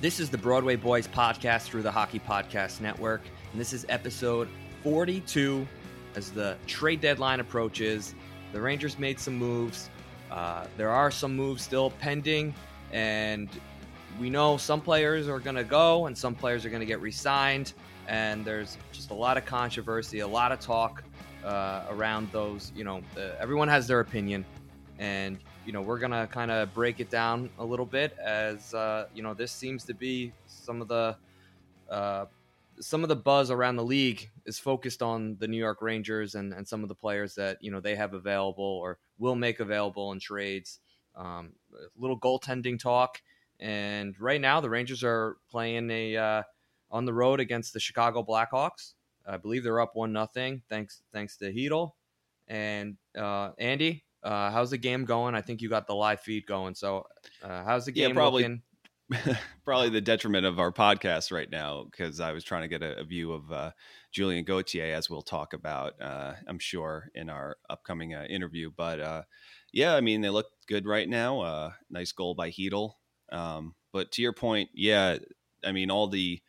This is the Broadway Boys podcast through the Hockey Podcast Network, and this is episode 42 as the trade deadline approaches. The Rangers made some moves. Uh, there are some moves still pending, and we know some players are going to go and some players are going to get re signed, and there's just a lot of controversy, a lot of talk uh, around those. You know, uh, everyone has their opinion, and you know we're gonna kind of break it down a little bit as uh, you know this seems to be some of the uh, some of the buzz around the league is focused on the New York Rangers and, and some of the players that you know they have available or will make available in trades. Um, a little goaltending talk, and right now the Rangers are playing a uh, on the road against the Chicago Blackhawks. I believe they're up one nothing thanks thanks to Chytil and uh, Andy. Uh, how's the game going? I think you got the live feed going. So, uh, how's the game Yeah, probably. looking? probably the detriment of our podcast right now because I was trying to get a, a view of uh, Julien Gauthier, as we'll talk about, uh, I'm sure, in our upcoming uh, interview. But uh, yeah, I mean, they look good right now. Uh, nice goal by Chytil. Um, but to your point, yeah, I mean, all the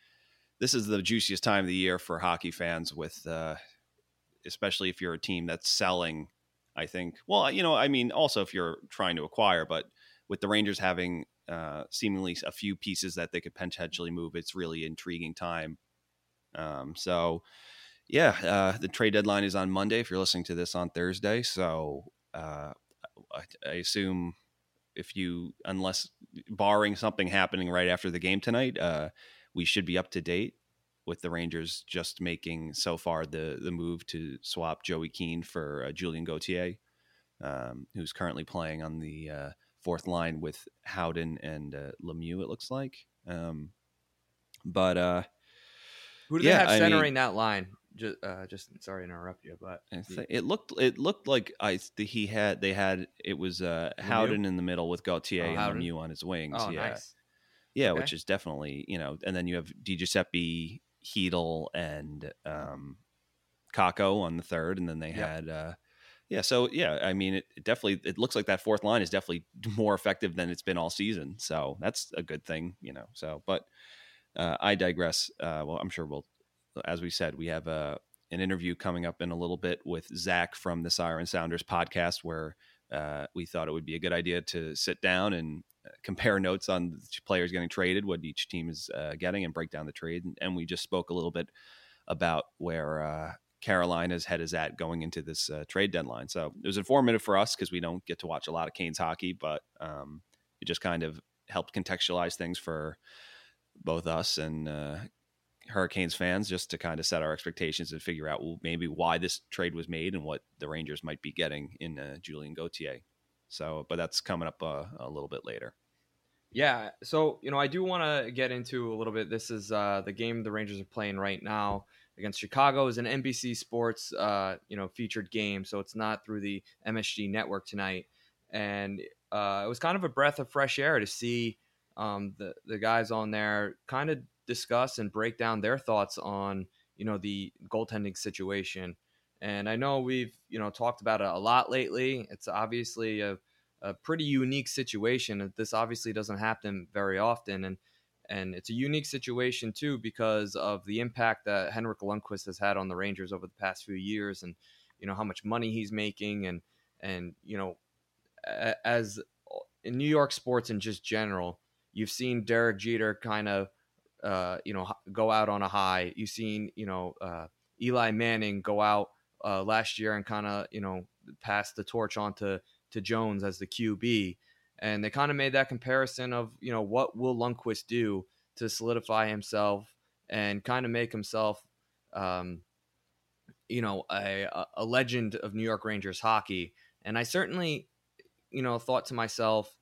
this is the juiciest time of the year for hockey fans, with uh, especially if you're a team that's selling. I think, well, you know, I mean, also if you're trying to acquire, but with the Rangers having uh, seemingly a few pieces that they could potentially move. It's really intriguing time. Um, so, yeah, uh, the trade deadline is on Monday. If you're listening to this on Thursday, so uh, I, I assume if you, unless barring something happening right after the game tonight, uh, we should be up to date with the Rangers just making so far the the move to swap Joey Keane for uh, Julien Gauthier, um, who's currently playing on the uh, fourth line with Howden and uh, Lemieux. It looks like, um, but uh, Who do Yeah, they have centering mean- that line? Just, uh, just sorry to interrupt you, but I it looked it looked like I he had they had it was uh, Howden in the middle with Gauthier Oh, and Howden. Lemieux on his wings. oh, yeah, nice. yeah, Okay. which is definitely you know, and then you have Di Giuseppe, Chytil, and um, Kakko on the third, and then they Yep. had. Uh, yeah, so yeah, I mean, it, it definitely it looks like that fourth line is definitely more effective than it's been all season. So that's a good thing, you know. So, but uh, I digress. Uh, well, I'm sure we'll, as we said, we have a an interview coming up in a little bit with Zach from the Siren Sounders podcast, where uh, we thought it would be a good idea to sit down and uh, compare notes on the players getting traded, what each team is uh, getting, and break down the trade. And, and we just spoke a little bit about where uh, Carolina's head is at going into this uh, trade deadline. So it was informative for us because we don't get to watch a lot of Canes hockey, but um, it just kind of helped contextualize things for both us and uh, Hurricanes fans just to kind of set our expectations and figure out well, maybe why this trade was made and what the Rangers might be getting in uh, Julien Gauthier. So, but that's coming up uh, a little bit later. Yeah, so you know, I do want to get into a little bit. This is uh, the game the Rangers are playing right now against Chicago. is an NBC Sports, uh, you know, featured game, so it's not through the MSG network tonight. And uh, it was kind of a breath of fresh air to see um, the the guys on there kind of discuss and break down their thoughts on you know the goaltending situation. And I know we've you know talked about it a lot lately. It's obviously a, a pretty unique situation. This obviously doesn't happen very often, and and it's a unique situation too because of the impact that Henrik Lundqvist has had on the Rangers over the past few years, and you know how much money he's making, and and you know as uh, in New York sports in just general, you've seen Derek Jeter kind of uh, you know go out on a high. You've seen you know uh, Eli Manning go out uh, last year and kind of you know pass the torch on to, to Jones as the QB. And they kind of made that comparison of you know what will Lundqvist do to solidify himself and kind of make himself, um, you know, a, a legend of New York Rangers hockey. And I certainly, you know, thought to myself,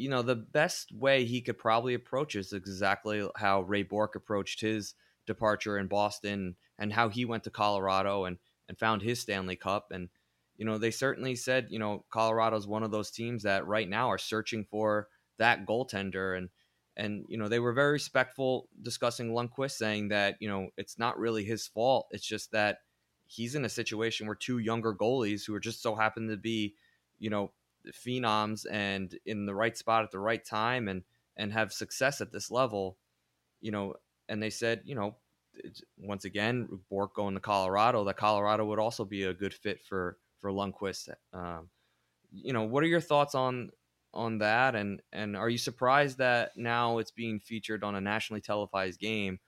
you know, the best way he could probably approach is exactly how Ray Bourque approached his departure in Boston and how he went to Colorado and and found his Stanley Cup. And you know, they certainly said, you know, Colorado's one of those teams that right now are searching for that goaltender and and you know they were very respectful discussing Lundqvist, saying that you know it's not really his fault. It's just that he's in a situation where two younger goalies who are just so happen to be, you know, phenoms and in the right spot at the right time and and have success at this level, you know. And they said, you know, once again, Bourque going to Colorado, that Colorado would also be a good fit for for Lundqvist. Um, you know, what are your thoughts on on that? And and are you surprised that now it's being featured on a nationally televised game?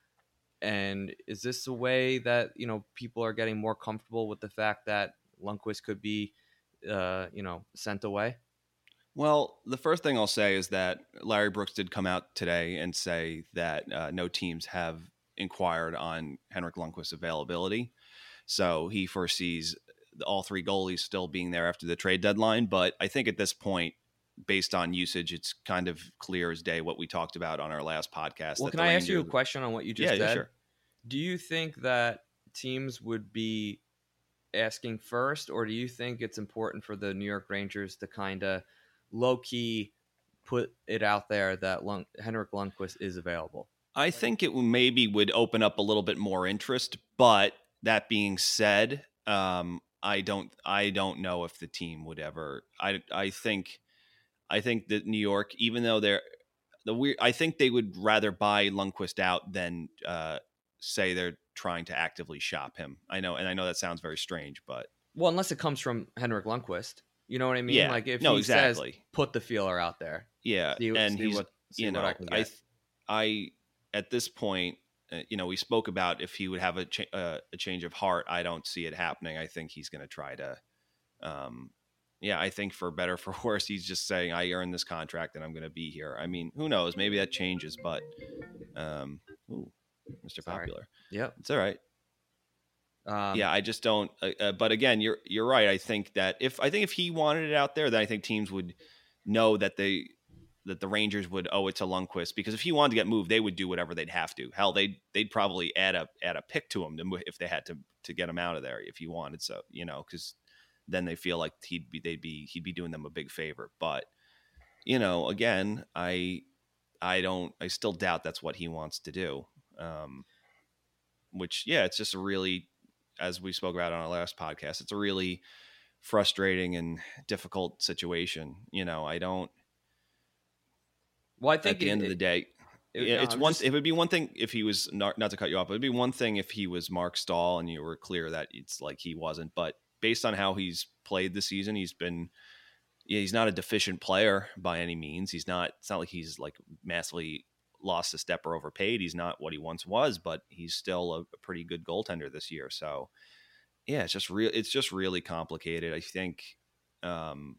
And is this a way that you know people are getting more comfortable with the fact that Lundqvist could be, uh, you know, sent away? Well, the first thing I'll say is that Larry Brooks did come out today and say that uh, no teams have inquired on Henrik Lundqvist's availability. So he foresees all three goalies still being there after the trade deadline. But I think at this point, based on usage, it's kind of clear as day what we talked about on our last podcast. Well, can I ask you a question on what you just yeah, said? Yeah, sure. Do you think that teams would be asking first, or do you think it's important for the New York Rangers to kind of low key put it out there that Lund- Henrik Lundqvist is available? I think it maybe would open up a little bit more interest, but that being said, um, I don't I don't know if the team would ever. I I think I think that New York, even though they're the weird, I think they would rather buy Lundqvist out than uh, say they're trying to actively shop him. I know, and I know that sounds very strange, but well, unless it comes from Henrik Lundqvist, you know what I mean? Yeah, like if no, he exactly. says put the feeler out there, yeah, see, and see he's what, you know I, I I at this point uh, you know, we spoke about if he would have a, cha- uh, a change of heart. I don't see it happening. I think he's going to try to, um, yeah, I think for better for worse, he's just saying I earned this contract and I'm going to be here. I mean, who knows? Maybe that changes, but, um, ooh, Mr. Sorry. Popular. Yep. It's all right. Um, yeah, I just don't. Uh, uh, but again, you're you're right. I think that if I think if he wanted it out there, then I think teams would know that they that the Rangers would owe it to Lundqvist because if he wanted to get moved, they would do whatever they'd have to. Hell, they'd they'd probably add a add a pick to him to, if they had to to get him out of there if he wanted. So you know, because then they feel like he'd be they'd be he'd be doing them a big favor. But you know, again, I I don't I still doubt that's what he wants to do. Um, which yeah, it's just a really as we spoke about on our last podcast, it's a really frustrating and difficult situation. You know, I don't Well, I think at the it- end of the day, it- no, it's I'm one. just- it would be one thing if he was not not to cut you off, but it'd be one thing if he was Marc Staal and you were clear that it's like he wasn't. But based on how he's played the season, he's been. Yeah, he's not a deficient player by any means. He's not. It's not like he's like massively lost a step or overpaid. He's not what he once was, but he's still a, a pretty good goaltender this year. So, yeah, it's just real. It's just really complicated. I think. Um,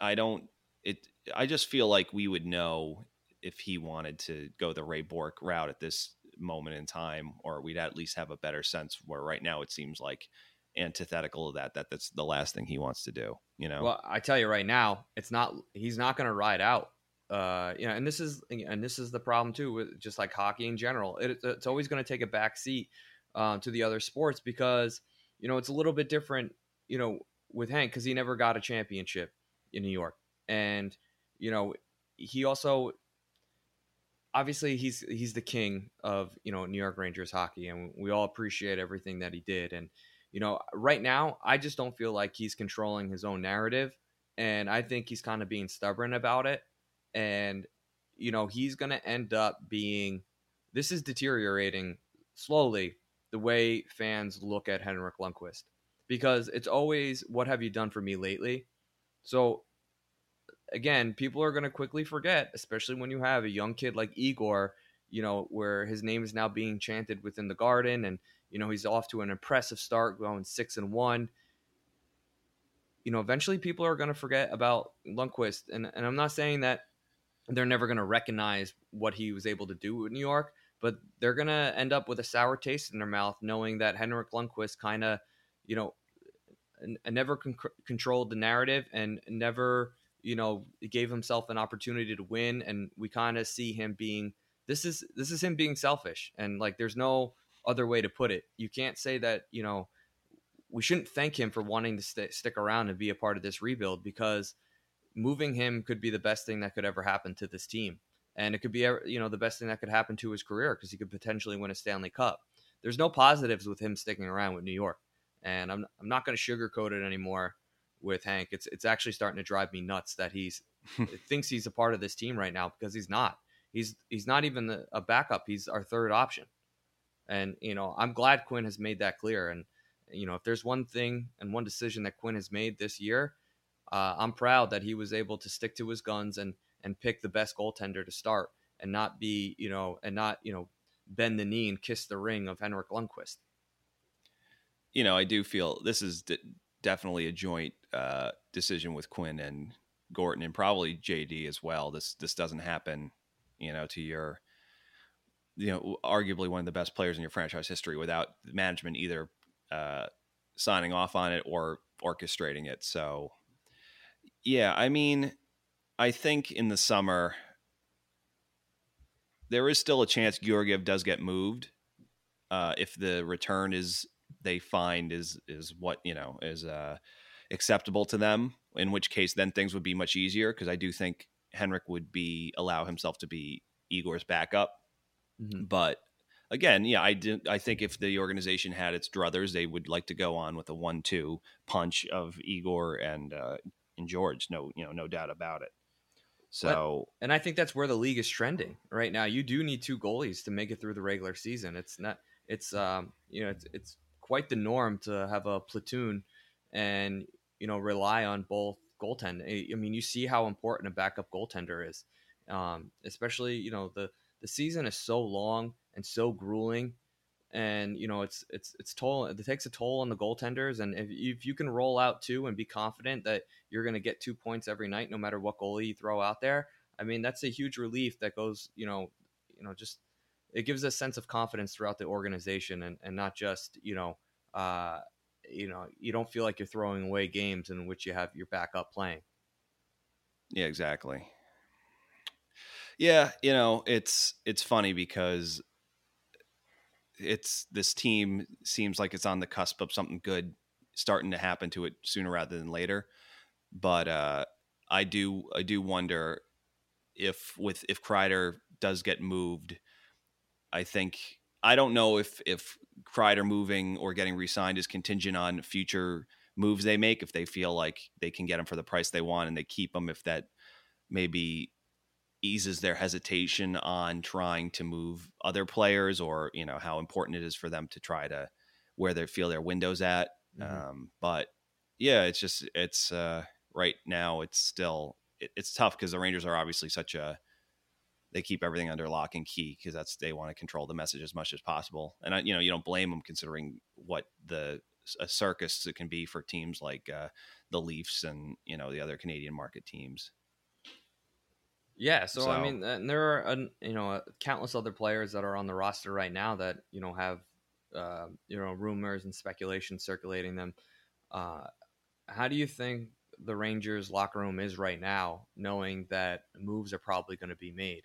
I don't. It. I just feel like we would know if he wanted to go the Ray Bourque route at this moment in time, or we'd at least have a better sense. Where right now it seems like antithetical of that. That that's the last thing he wants to do. You know. Well, I tell you right now, it's not. He's not going to ride out. Uh, you know, and this is and this is the problem too with just like hockey in general. It, it's always going to take a back seat uh, to the other sports because you know it's a little bit different. You know, with Hank because he never got a championship in New York, and you know he also. obviously he's he's the king of you know New York Rangers hockey, and we all appreciate everything that he did. And you know, right now, I just don't feel like he's controlling his own narrative, and I think he's kind of being stubborn about it. And you know, he's going to end up being. This is deteriorating slowly the way fans look at Henrik Lundqvist because it's always what have you done for me lately. So again, people are going to quickly forget, especially when you have a young kid like Igor, you know, where his name is now being chanted within the garden and you know, he's off to an impressive start going 6 and 1. You know, eventually people are going to forget about Lundqvist and and I'm not saying that they're never going to recognize what he was able to do with New York, but they're going to end up with a sour taste in their mouth knowing that Henrik Lundqvist kind of, you know, never con- controlled the narrative and never you know, gave himself an opportunity to win, and we kind of see him being this is this is him being selfish, and like there's no other way to put it. You can't say that you know we shouldn't thank him for wanting to st- stick around and be a part of this rebuild because moving him could be the best thing that could ever happen to this team, and it could be you know the best thing that could happen to his career because he could potentially win a Stanley Cup. There's no positives with him sticking around with New York, and I'm I'm not going to sugarcoat it anymore with Hank. It's it's actually starting to drive me nuts that he's thinks he's a part of this team right now because he's not. He's he's not even the, a backup. He's our third option. And you know, I'm glad Quinn has made that clear. And you know, if there's one thing and one decision that Quinn has made this year, uh, I'm proud that he was able to stick to his guns and and pick the best goaltender to start and not be you know and not you know bend the knee and kiss the ring of Henrik Lundqvist. You know, I do feel this is definitely a joint uh, decision with Quinn and Gorton, and probably JD as well. This this doesn't happen, you know, to your, you know, arguably one of the best players in your franchise history without management either uh, signing off on it or orchestrating it. So, yeah, I mean, I think in the summer there is still a chance Georgiev does get moved uh, if the return is they find is is what you know is uh, acceptable to them. In which case, then things would be much easier because I do think Henrik would be allow himself to be Igor's backup. Mm-hmm. But again, yeah, I do. I think if the organization had its druthers, they would like to go on with a one-two punch of Igor and uh, and George. No, you know, no doubt about it. So, and I think that's where the league is trending right now. You do need two goalies to make it through the regular season. It's not. It's um. You know. It's it's quite the norm to have a platoon and you know rely on both goaltend. I mean, you see how important a backup goaltender is, um, especially you know the the season is so long and so grueling, and you know it's it's it's toll. It takes a toll on the goaltenders, and if if you can roll out two and be confident that you're going to get two points every night, no matter what goalie you throw out there, I mean that's a huge relief that goes you know you know just it gives a sense of confidence throughout the organization and, and not just you know uh, you know you don't feel like you're throwing away games in which you have your backup playing yeah exactly yeah you know it's it's funny because it's this team seems like it's on the cusp of something good starting to happen to it sooner rather than later but uh i do i do wonder if with if Kreider does get moved I think I don't know if if Kreider moving or getting re-signed is contingent on future moves they make. If they feel like they can get him for the price they want and they keep him, if that maybe eases their hesitation on trying to move other players, or you know how important it is for them to try to where they feel their windows at. Mm-hmm. Um, but yeah, it's just it's uh, right now it's still it, it's tough because the Rangers are obviously such a they keep everything under lock and key because that's they want to control the message as much as possible. And I, you know, you don't blame them considering what the a circus it can be for teams like uh, the Leafs and you know the other Canadian market teams. Yeah, so, so I mean, there are uh, you know uh, countless other players that are on the roster right now that you know have uh, you know rumors and speculation circulating them. Uh, how do you think the Rangers locker room is right now, knowing that moves are probably going to be made?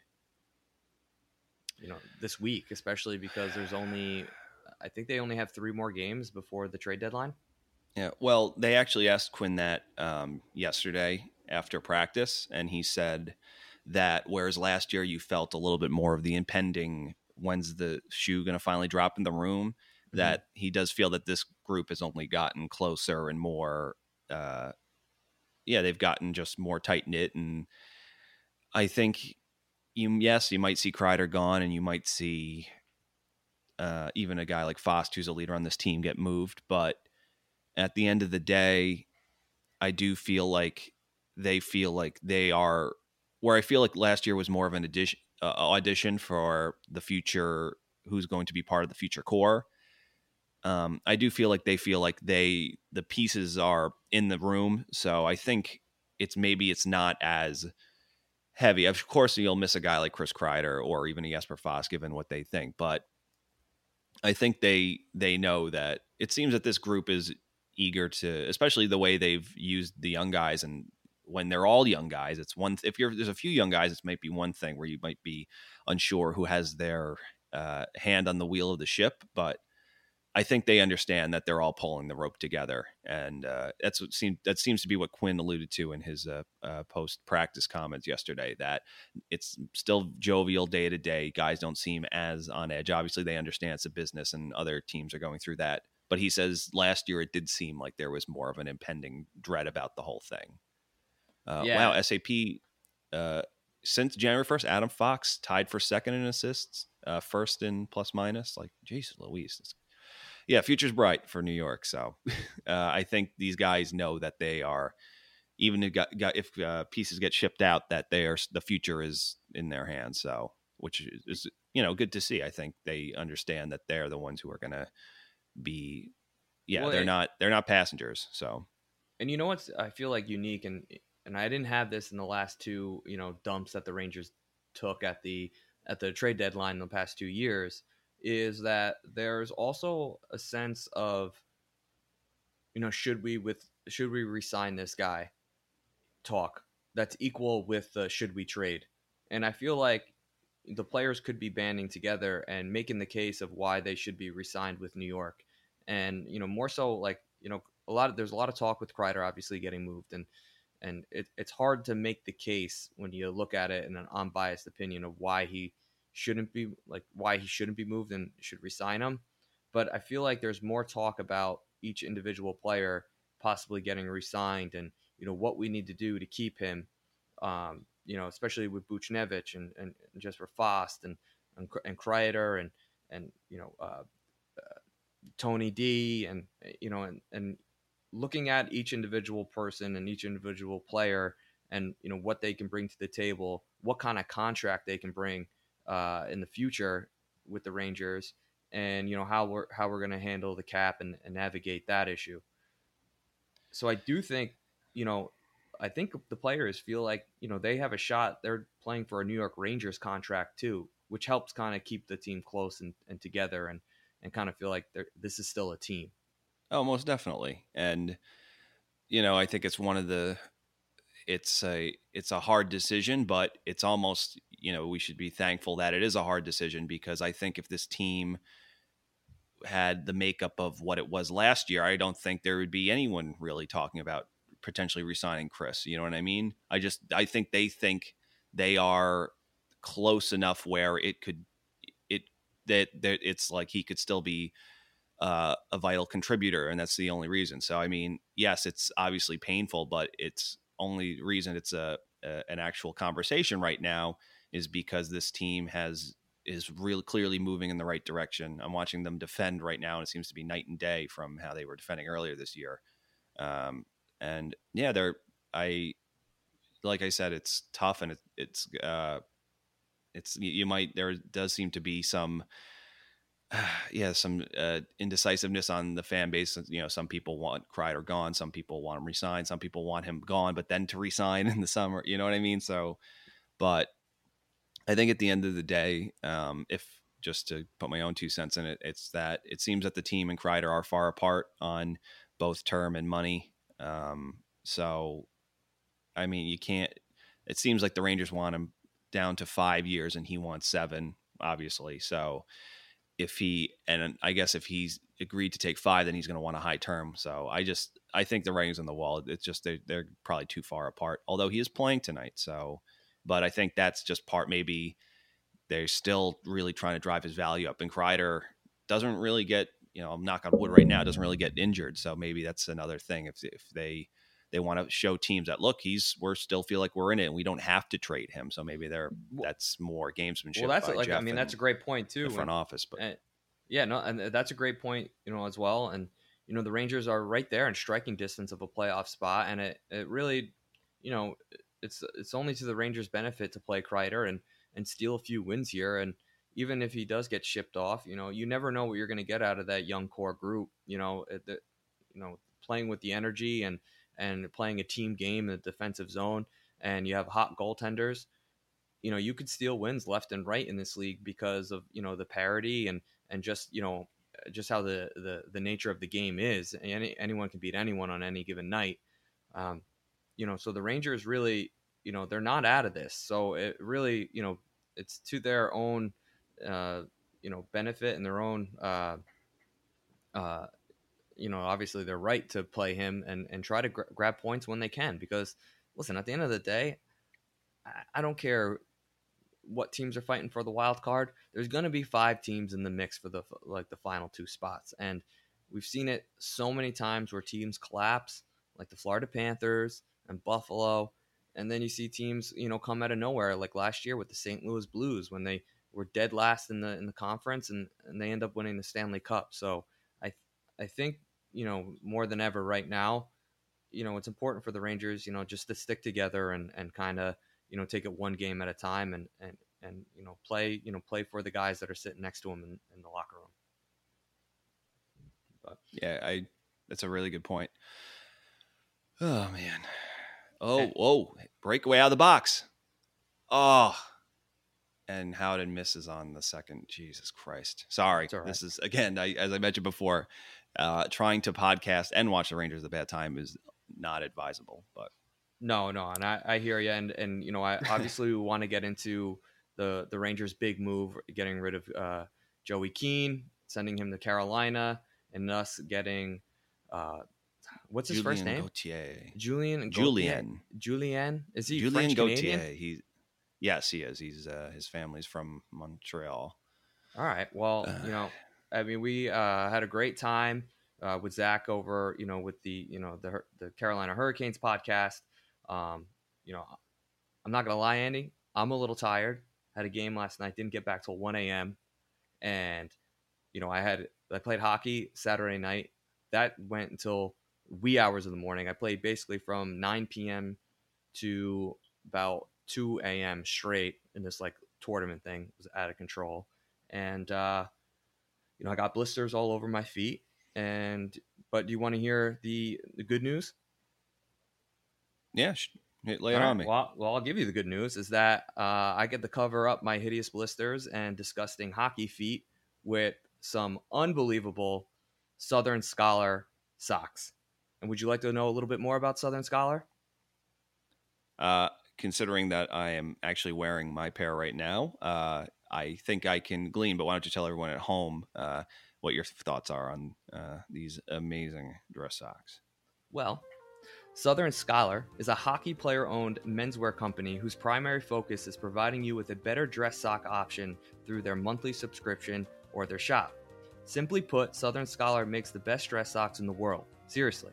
you know this week, especially because there's only I think they only have three more games before the trade deadline. Yeah, well, they actually asked Quinn that um, yesterday after practice, and he said that whereas last year you felt a little bit more of the impending when's the shoe going to finally drop in the room Mm-hmm. that he does feel that this group has only gotten closer and more uh yeah they've gotten just more tight knit and i think you yes you might see Kreider gone and you might see uh even a guy like Fast who's a leader on this team get moved but at the end of the day i do feel like they feel like they are where i feel like last year was more of an addition uh, audition for the future who's going to be part of the future core um, I do feel like they feel like they the pieces are in the room, so I think it's maybe it's not as heavy. Of course, you'll miss a guy like Chris Kreider or even a Jesper Fast, given what they think, but I think they they know that it seems that this group is eager to, especially the way they've used the young guys and when they're all young guys, it's one. If you're there's a few young guys, it might be one thing where you might be unsure who has their uh, hand on the wheel of the ship, but I think they understand that they're all pulling the rope together, and uh, that's what seems that seems to be what Quinn alluded to in his uh, uh, post practice comments yesterday. That it's still jovial day to day. Guys don't seem as on edge. Obviously, they understand it's a business, and other teams are going through that. But he says last year it did seem like there was more of an impending dread about the whole thing. Uh, Yeah. Wow, SAP uh, since January first, Adam Fox tied for second in assists, uh, first in plus minus. Like, Jesus Louise, yeah, future's bright for New York. So uh, I think these guys know that they are, even if, if uh, pieces get shipped out, that they are the future is in their hands. So which is, is you know good to see. I think they understand that they're the ones who are going to be. Yeah, Well, they're it- not they're not passengers. So And you know what's I feel like unique and and I didn't have this in the last two, you know, dumps that the Rangers took at the at the trade deadline in the past 2 years is that there's also a sense of you know, should we with should we resign this guy talk that's equal with the should we trade. And I feel like the players could be banding together and making the case of why they should be resigned with New York. And, you know, more so like, you know, a lot of there's a lot of talk with Kreider obviously getting moved and and it, it's hard to make the case when you look at it in an unbiased opinion of why he shouldn't be like why he shouldn't be moved and should resign him. But I feel like there's more talk about each individual player possibly getting re-signed and you know what we need to do to keep him. Um, you know, especially with Buchnevich and and, and Jesper Fast and and, and Kreider and and you know uh, uh, Tony D and you know and and looking at each individual person and each individual player and you know what they can bring to the table, what kind of contract they can bring uh, in the future with the Rangers, and you know how we're how we're going to handle the cap and, and navigate that issue. So I do think you know I think the players feel like you know they have a shot. They're playing for a New York Rangers contract too, which helps kind of keep the team close and, and together and and kind of feel like this is still a team. Oh, most definitely. And you know, I think it's one of the it's a it's a hard decision, but it's almost, you know, we should be thankful that it is a hard decision because I think if this team had the makeup of what it was last year, I don't think there would be anyone really talking about potentially resigning Chris. You know what I mean? I just I think they think they are close enough where it could it that that it's like he could still be uh, a vital contributor, and that's the only reason. So, I mean, yes, it's obviously painful, but it's only reason it's a, a an actual conversation right now is because this team has is really clearly moving in the right direction. I'm watching them defend right now, and it seems to be night and day from how they were defending earlier this year. Um, and yeah, they're I like I said, it's tough, and it, it's uh, it's you you might there does seem to be some yeah, some uh, indecisiveness on the fan base. You know, some people want Kreider gone, some people want him resigned, some people want him gone, but then to resign in the summer. You know what I mean? So, but I think at the end of the day, um, if just to put my own two cents in it, it's that it seems that the team and Kreider are far apart on both term and money. Um, so, I mean, you can't. It seems like the Rangers want him down to five years, and he wants seven, obviously. So if he and I guess if he's agreed to take five, then he's going to want a high term. So I just I think the writing's on the wall. It's just they're, they're probably too far apart. Although he is playing tonight, so but I think that's just part maybe they're still really trying to drive his value up. And Kreider doesn't really get, you know, I'm knock on wood right now, doesn't really get injured. So maybe that's another thing. If if they they want to show teams that look, he's we're still feel like we're in it and we don't have to trade him. So maybe they're that's more gamesmanship. Well, that's like I mean that's a great point too. the front and- office, but and- yeah, no, and that's a great point, you know, as well. And you know, the Rangers are right there in striking distance of a playoff spot, and it it really, you know, it's it's only to the Rangers' benefit to play Kreider and and steal a few wins here. And even if he does get shipped off, you know, you never know what you're going to get out of that young core group. You know, it- the, you know, playing with the energy and and playing a team game in the defensive zone, and you have hot goaltenders. You know, you could steal wins left and right in this league because of you know the parity and and just you know just how the the, the nature of the game is. Any, anyone can beat anyone on any given night. Um, you know, so the Rangers really, you know, they're not out of this. So it really, you know, it's to their own, uh, you know, benefit and their own, uh, uh, you know, obviously they're right to play him and and try to gra- grab points when they can. Because listen, at the end of the day, I, I don't care what teams are fighting for the wild card. There's going to be five teams in the mix for the like the final two spots, and we've seen it so many times where teams collapse, like the Florida Panthers and Buffalo, and then you see teams you know come out of nowhere, like last year with the St. Louis Blues when they were dead last in the in the conference and and they end up winning the Stanley Cup. So I I think you know more than ever right now, you know it's important for the Rangers, you know, just to stick together and and kind of you know take it one game at a time and and and you know play you know play for the guys that are sitting next to him in, in the locker room. But yeah, I that's a really good point. Oh man. Oh, whoa. Breakaway out of the box. Oh. And Howden misses on the second. Jesus Christ. Sorry. Right. This is again, I, as I mentioned before, uh, trying to podcast and watch the Rangers at a bad time is not advisable. But no, no, and I, I hear you, and and you know I obviously we want to get into the the Rangers' big move, getting rid of uh, Joey Keane, sending him to Carolina, and us getting uh, what's his Julian first name? Gauthier. Julian Julian. Julian is he Julian French. Canadian? He yes, he is. He's uh, his family's from Montreal. All right. Well, Uh, you know, I mean, we uh, had a great time uh, with Zach over, you know, with the, you know, the the Carolina Hurricanes podcast. Um, you know, I'm not gonna lie, Andy, I'm a little tired. Had a game last night, didn't get back till 1 a.m. And you know, I had I played hockey Saturday night. That went until wee hours of the morning. I played basically from 9 p.m. to about 2 a.m. straight in this like tournament thing. It was out of control and uh, you know I got blisters all over my feet. And but do you want to hear the the good news? Yeah, sh- lay it on me. Well, well, I'll give you the good news is that uh, I get to cover up my hideous blisters and disgusting hockey feet with some unbelievable Southern Scholar socks. And would you like to know a little bit more about Southern Scholar? Uh, considering that I am actually wearing my pair right now, uh, I think I can glean. But why don't you tell everyone at home uh, what your thoughts are on uh, these amazing dress socks? Well, Southern Scholar is a hockey player owned menswear company whose primary focus is providing you with a better dress sock option through their monthly subscription or their shop. Simply put, Southern Scholar makes the best dress socks in the world. Seriously.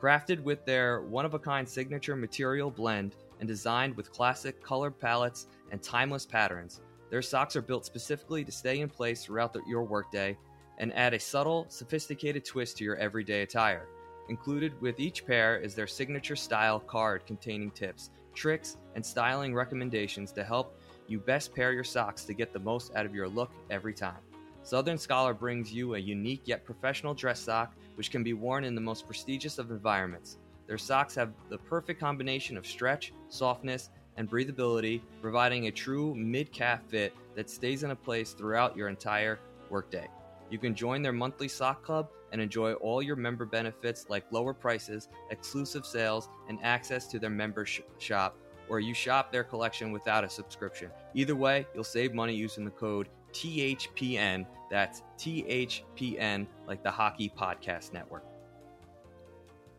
Crafted with their one of a kind signature material blend and designed with classic color palettes and timeless patterns, their socks are built specifically to stay in place throughout the, your workday and add a subtle, sophisticated twist to your everyday attire. Included with each pair is their signature style card containing tips, tricks, and styling recommendations to help you best pair your socks to get the most out of your look every time. Southern Scholar brings you a unique yet professional dress sock which can be worn in the most prestigious of environments. Their socks have the perfect combination of stretch, softness, and breathability, providing a true mid calf fit that stays in a place throughout your entire workday. You can join their monthly sock club and enjoy all your member benefits like lower prices, exclusive sales, and access to their member sh- shop, or you shop their collection without a subscription. Either way, you'll save money using the code THPN. That's THPN, like the Hockey Podcast Network.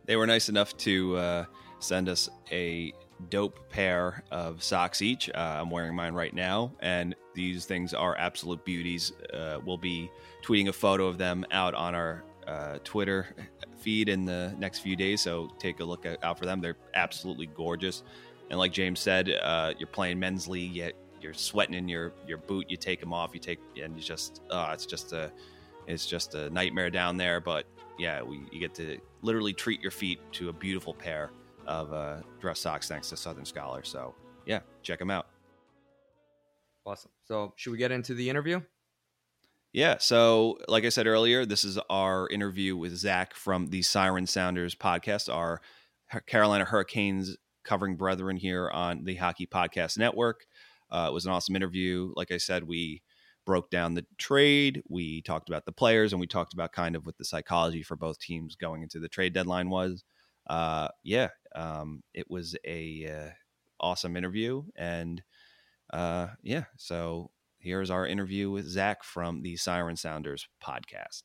They were nice enough to uh, send us a dope pair of socks each. Uh, I'm wearing mine right now, and these things are absolute beauties. Uh, we'll be tweeting a photo of them out on our uh, Twitter feed in the next few days, so take a look out for them. They're absolutely gorgeous. And like James said, uh, you're playing men's league, yet you're sweating in your, your boot. You take them off, you take, and you just, uh, it's just a, it's just a nightmare down there. But yeah, we you get to literally treat your feet to a beautiful pair of uh, dress socks thanks to Southern Scholar. So yeah, check them out. Awesome. So should we get into the interview? Yeah. So, like I said earlier, this is our interview with Zach from the Siren Sounders podcast, our Carolina Hurricanes covering brethren here on the Hockey Podcast Network. Uh, it was an awesome interview. Like I said, we broke down the trade, we talked about the players, and we talked about kind of what the psychology for both teams going into the trade deadline was. Uh, yeah, um, it was a uh, awesome interview, and uh, yeah, so here's our interview with Zach from the Siren Sounders podcast.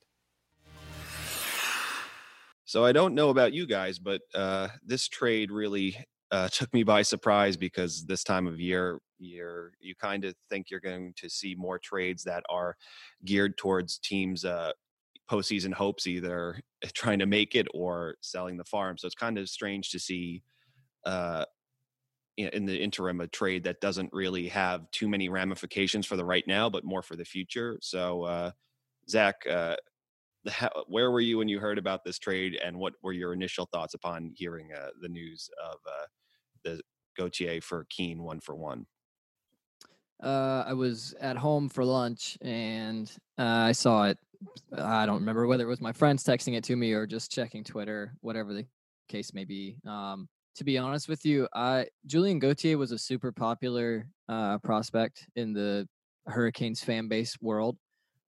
So I don't know about you guys, but uh, this trade really uh, took me by surprise because this time of year, you're you kind of think you're going to see more trades that are geared towards teams' uh, postseason hopes, either trying to make it or selling the farm. So it's kind of strange to see uh, in the interim a trade that doesn't really have too many ramifications for the right now, but more for the future. So, uh, Zach, uh, where were you when you heard about this trade, and what were your initial thoughts upon hearing uh, the news of uh, the Gauthier for Keane one for one? Uh, I was at home for lunch and uh, I saw it. I don't remember whether it was my friends texting it to me or just checking Twitter, whatever the case may be. Um, to be honest with you, I Julien Gauthier was a super popular uh, prospect in the Hurricanes fan base world,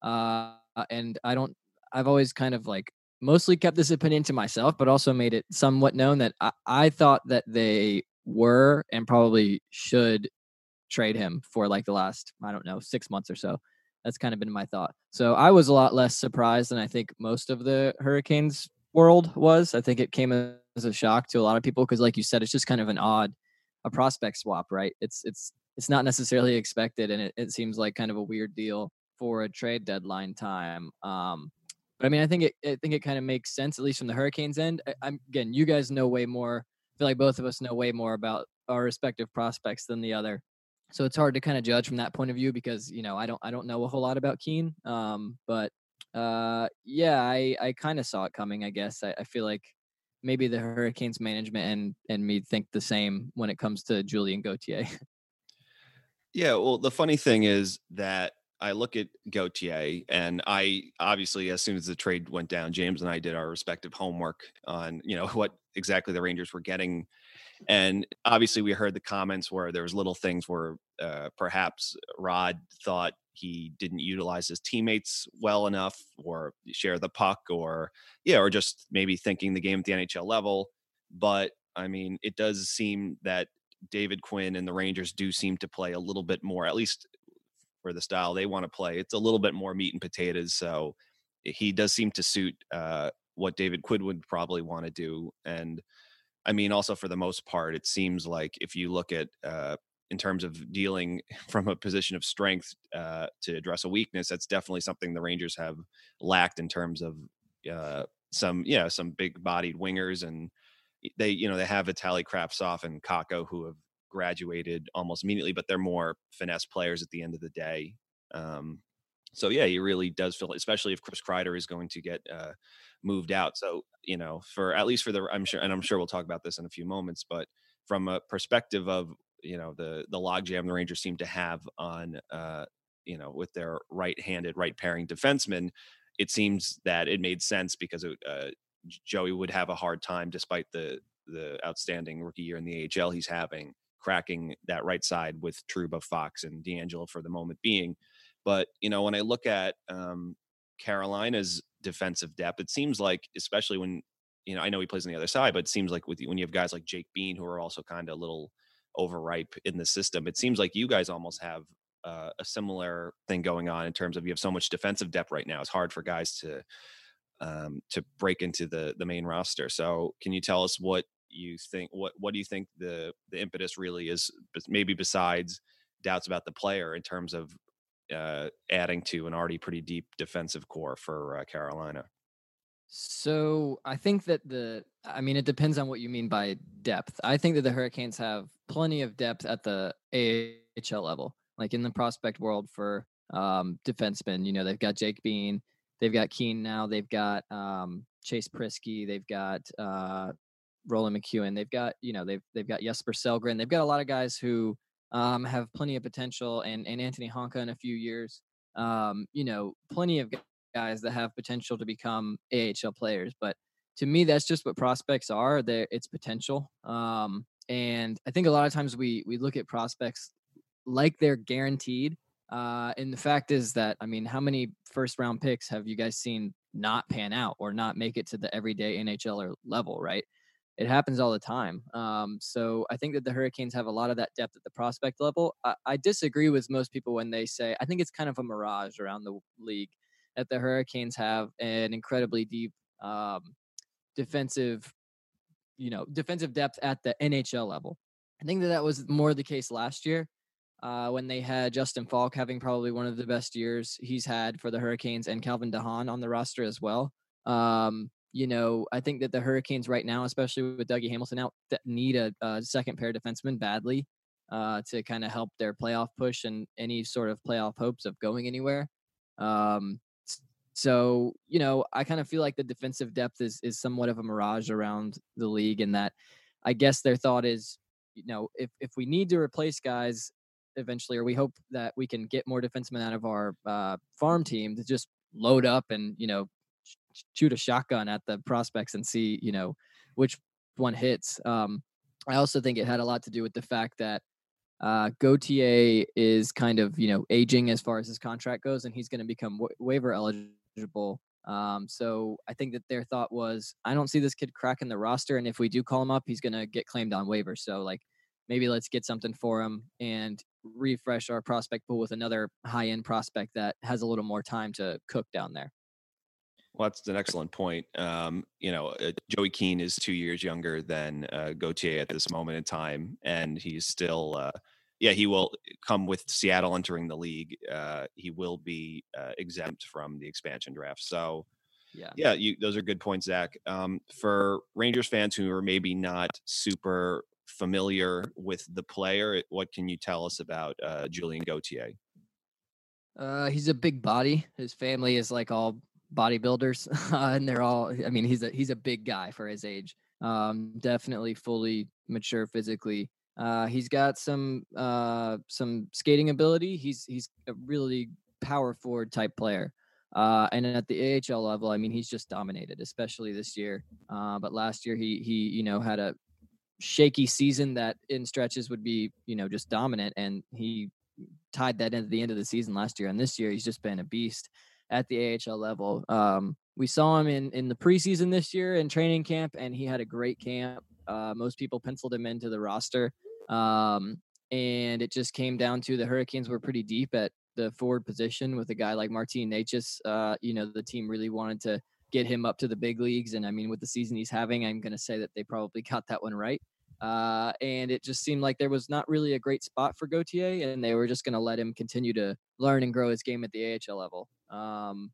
uh, and I don't. I've always kind of like mostly kept this opinion to myself, but also made it somewhat known that I, I thought that they were and probably should trade him for like the last I don't know six months or so. That's kind of been my thought. So I was a lot less surprised than I think most of the Hurricanes world was. I think it came as a shock to a lot of people because, like you said, it's just kind of an odd a prospect swap, right? It's it's it's not necessarily expected, and it, it seems like kind of a weird deal for a trade deadline time. Um, but I mean, I think it I think it kind of makes sense at least from the Hurricanes end. I, am again, you guys know way more. I feel like both of us know way more about our respective prospects than the other so it's hard to kind of judge from that point of view because you know I don't I don't know a whole lot about Keane. Um, but uh, yeah, I I kind of saw it coming. I guess I, I, feel like maybe the Hurricanes management and and me think the same when it comes to Julien Gauthier. yeah, well, the funny thing is that I look at Gauthier, and I obviously, as soon as the trade went down, James and I did our respective homework on you know what exactly the Rangers were getting and obviously, we heard the comments where there was little things where uh, perhaps Rod thought he didn't utilize his teammates well enough, or share the puck, or yeah, or just maybe thinking the game at the NHL level. But I mean, it does seem that David Quinn and the Rangers do seem to play a little bit more, at least for the style they want to play. It's a little bit more meat and potatoes. So he does seem to suit uh, what David Quinn would probably want to do. And I mean, also for the most part, it seems like if you look at uh, in terms of dealing from a position of strength uh, to address a weakness, that's definitely something the Rangers have lacked in terms of uh, some, yeah, some big bodied wingers. And they, you know, they have Vitaly Kravtsov and Kakko who have graduated almost immediately, but they're more finesse players at the end of the day. Um, so yeah, he really does feel, especially if Chris Kreider is going to get uh, moved out. So you know, for at least for the, I'm sure, and I'm sure we'll talk about this in a few moments, but from a perspective of you know the the logjam the Rangers seem to have on uh, you know with their right-handed, right pairing defenseman, it seems that it made sense because it, uh, Joey would have a hard time despite the the outstanding rookie year in the AHL he's having cracking that right side with Trouba, Fox, and DeAngelo for the moment being. But you know, when I look at um, Carolina's defensive depth, it seems like, especially when you know, I know he plays on the other side, but it seems like with when you have guys like Jake Bean who are also kind of a little overripe in the system, it seems like you guys almost have uh, a similar thing going on in terms of you have so much defensive depth right now. It's hard for guys to um, to break into the the main roster. So, can you tell us what you think what what do you think the the impetus really is? Maybe besides doubts about the player in terms of uh, adding to an already pretty deep defensive core for uh, Carolina. So I think that the, I mean, it depends on what you mean by depth. I think that the Hurricanes have plenty of depth at the AHL level, like in the prospect world for um, defensemen. You know, they've got Jake Bean, they've got Keane now, they've got um, Chase Priskie, they've got uh, Roland McKeown, they've got you know they've they've got Jesper Sellgren, they've got a lot of guys who um, have plenty of potential, and and Anttoni Honka in a few years. Um, you know, plenty of guys that have potential to become AHL players. But to me, that's just what prospects are. There, it's potential. Um, and I think a lot of times we we look at prospects like they're guaranteed. Uh, and the fact is that I mean, how many first round picks have you guys seen not pan out or not make it to the everyday NHLer level? Right. It happens all the time. Um, so I think that the Hurricanes have a lot of that depth at the prospect level. I, I disagree with most people when they say I think it's kind of a mirage around the league that the Hurricanes have an incredibly deep um, defensive, you know, defensive depth at the NHL level. I think that that was more the case last year uh, when they had Justin Faulk having probably one of the best years he's had for the Hurricanes and Calvin de Haan on the roster as well. Um, you know, I think that the Hurricanes right now, especially with Dougie Hamilton out, need a, a second pair defenseman badly uh, to kind of help their playoff push and any sort of playoff hopes of going anywhere. Um, so, you know, I kind of feel like the defensive depth is is somewhat of a mirage around the league and that I guess their thought is, you know, if if we need to replace guys eventually or we hope that we can get more defensemen out of our uh, farm team to just load up and, you know, shoot a shotgun at the prospects and see, you know, which one hits. Um, I also think it had a lot to do with the fact that uh, Gauthier is kind of you know aging as far as his contract goes, and he's going to become waiver eligible. Um, so I think that their thought was, I don't see this kid cracking the roster, and if we do call him up, he's going to get claimed on waivers. So like, maybe let's get something for him and refresh our prospect pool with another high end prospect that has a little more time to cook down there. Well, that's an excellent point. Um, you know, uh, Joey Keane is two years younger than uh, Gauthier at this moment in time, and he's still uh, yeah, he will come with Seattle entering the league. Uh, he will be uh, exempt from the expansion draft. So, yeah, yeah, you, those are good points, Zach. Um, for Rangers fans who are maybe not super familiar with the player, what can you tell us about uh, Julien Gauthier? Uh, he's a big body. His family is like all bodybuilders, uh, and they're all. I mean, he's a he's a big guy for his age. Um, definitely fully mature physically. Uh, he's got some uh, some skating ability. He's he's a really power forward type player. Uh, and at the AHL level, I mean, he's just dominated, especially this year. Uh, but last year, he he you know had a shaky season that in stretches would be you know just dominant, and he tied that into the end of the season last year. And this year, he's just been a beast at the AHL level. Um, we saw him in in the preseason this year in training camp, and he had a great camp. Uh, most people penciled him into the roster. Um, and it just came down to the Hurricanes were pretty deep at the forward position with a guy like Martin Necas. Uh, you know, the team really wanted to get him up to the big leagues. And I mean, with the season he's having, I'm going to say that they probably got that one right. Uh, and it just seemed like there was not really a great spot for Gauthier, and they were just going to let him continue to learn and grow his game at the AHL level. Um,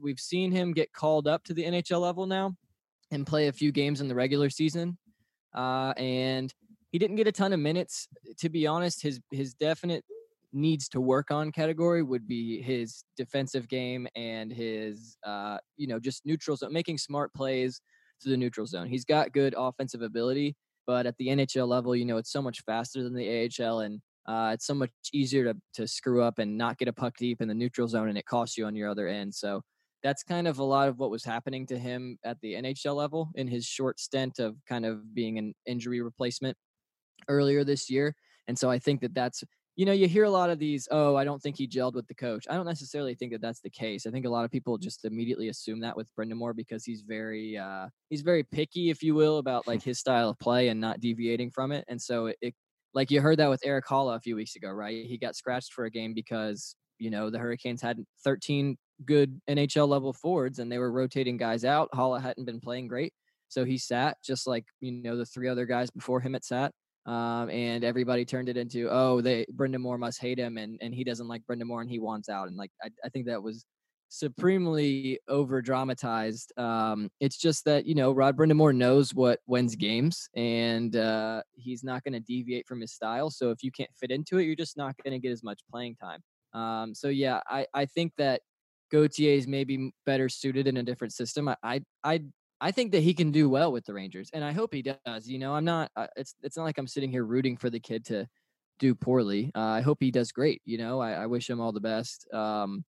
we've seen him get called up to the NHL level now and play a few games in the regular season. Uh, and he didn't get a ton of minutes. To be honest, his his definite needs to work on category would be his defensive game and his uh, you know just neutral zone, making smart plays to the neutral zone. He's got good offensive ability, but at the NHL level, you know it's so much faster than the AHL, and uh, it's so much easier to to screw up and not get a puck deep in the neutral zone, and it costs you on your other end. So that's kind of a lot of what was happening to him at the NHL level in his short stint of kind of being an injury replacement earlier this year. And so I think that that's, you know, you hear a lot of these, oh, I don't think he gelled with the coach. I don't necessarily think that that's the case. I think a lot of people just immediately assume that with Brind'Amour because he's very, uh, he's very picky, if you will, about like his style of play and not deviating from it. And so it, it like you heard that with Erik Haula a few weeks ago, right? He got scratched for a game because, you know, the Hurricanes had 13 good NHL level forwards and they were rotating guys out. Haula hadn't been playing great. So he sat just like you know the three other guys before him at sat. Um, and everybody turned it into, oh, they Brind'Amour must hate him, and and he doesn't like Brind'Amour, and he wants out. And like I, I think that was supremely over dramatized. Um, it's just that you know Rod Brind'Amour knows what wins games, and uh, he's not going to deviate from his style. So if you can't fit into it, you're just not going to get as much playing time. Um, so yeah, I I think that Gauthier is maybe better suited in a different system. I I I I think that he can do well with the Rangers, and I hope he does. You know, I'm not. Uh, it's it's not like I'm sitting here rooting for the kid to do poorly. Uh, I hope he does great. You know, I, I wish him all the best. Um,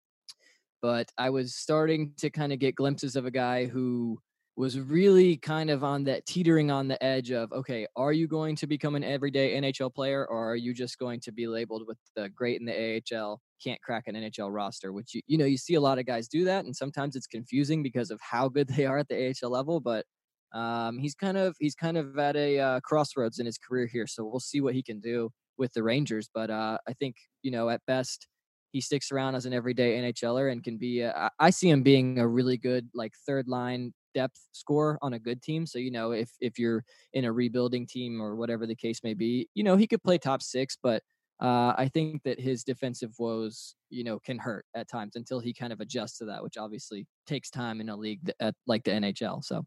but I was starting to kind of get glimpses of a guy who was really kind of on that teetering on the edge of okay, are you going to become an everyday NHL player or are you just going to be labeled with the great in the AHL, can't crack an NHL roster? Which you you know you see a lot of guys do that, and sometimes it's confusing because of how good they are at the AHL level. But um, he's kind of he's kind of at a uh, crossroads in his career here, so we'll see what he can do with the Rangers. But uh, I think you know at best he sticks around as an everyday NHLer and can be. A, I see him being a really good like third line depth score on a good team. So you know, if if you're in a rebuilding team or whatever the case may be, you know, he could play top six, but uh, I think that his defensive woes, you know, can hurt at times until he kind of adjusts to that, which obviously takes time in a league at, like the NHL. So.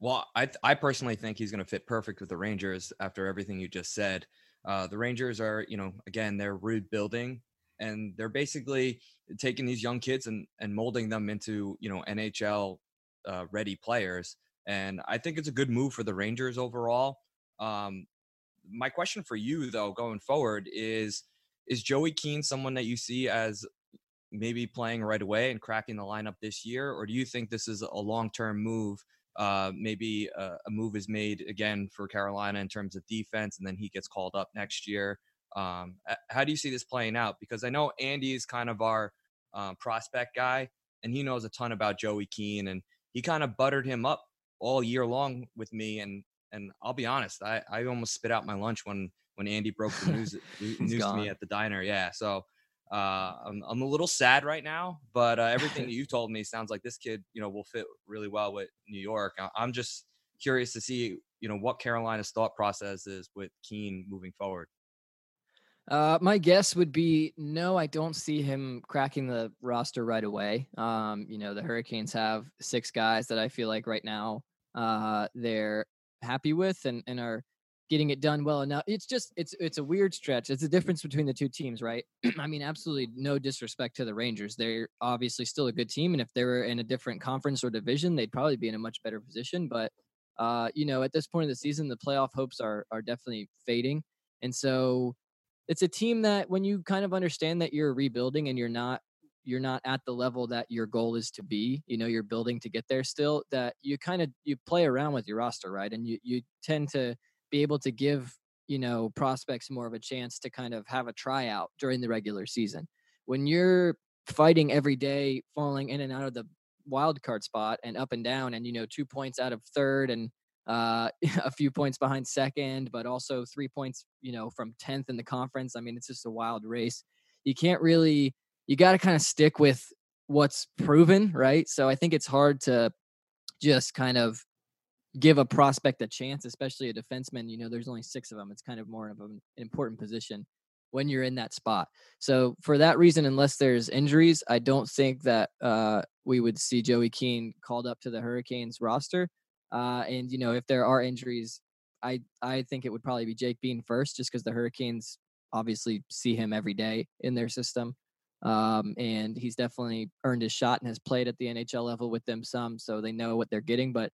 Well, I I personally think he's going to fit perfect with the Rangers after everything you just said. Uh, the Rangers are, you know, again, they're rebuilding and they're basically taking these young kids and and molding them into, you know, NHL uh, ready players. And I think it's a good move for the Rangers overall. Um, my question for you, though, going forward is is Joey Keane someone that you see as maybe playing right away and cracking the lineup this year, or do you think this is a long term move? Uh, maybe a, a, move is made again for Carolina in terms of defense, and then he gets called up next year. Um, how do you see this playing out? Because I know Andy is kind of our um, prospect guy, and he knows a ton about Joey Keane, and he kind of buttered him up all year long with me. And and I'll be honest, I, I almost spit out my lunch when when Andy broke the news news to me at the diner. Yeah, so uh, I'm I'm a little sad right now, but uh, everything that you told me sounds like this kid, you know, will fit really well with New York. I'm just curious to see, you know, what Carolina's thought process is with Keane moving forward. Uh, my guess would be no. I don't see him cracking the roster right away. Um, you know, the Hurricanes have six guys that I feel like right now uh, they're happy with and, and are getting it done well enough. It's just it's it's a weird stretch. It's a difference between the two teams, right? I mean, absolutely no disrespect to the Rangers. They're obviously still a good team, and if they were in a different conference or division, they'd probably be in a much better position. But uh, you know, at this point of the season, the playoff hopes are are definitely fading, and so it's a team that when you kind of understand that you're rebuilding and you're not you're not at the level that your goal is to be you know you're building to get there still that you kind of you play around with your roster right and you you tend to be able to give you know prospects more of a chance to kind of have a tryout during the regular season when you're fighting every day falling in and out of the wild card spot and up and down and you know two points out of third and uh, a few points behind second, but also three points, you know, from 10th in the conference. I mean, it's just a wild race. You can't really, you got to kind of stick with what's proven, right? So I think it's hard to just kind of give a prospect a chance, especially a defenseman. You know, there's only six of them. It's kind of more of an important position when you're in that spot. So for that reason, unless there's injuries, I don't think that uh, we would see Joey Keane called up to the Hurricanes roster. Uh, and you know, if there are injuries, I I think it would probably be Jake Bean first, just because the Hurricanes obviously see him every day in their system. Um, and he's definitely earned his shot and has played at the NHL level with them some, so they know what they're getting. But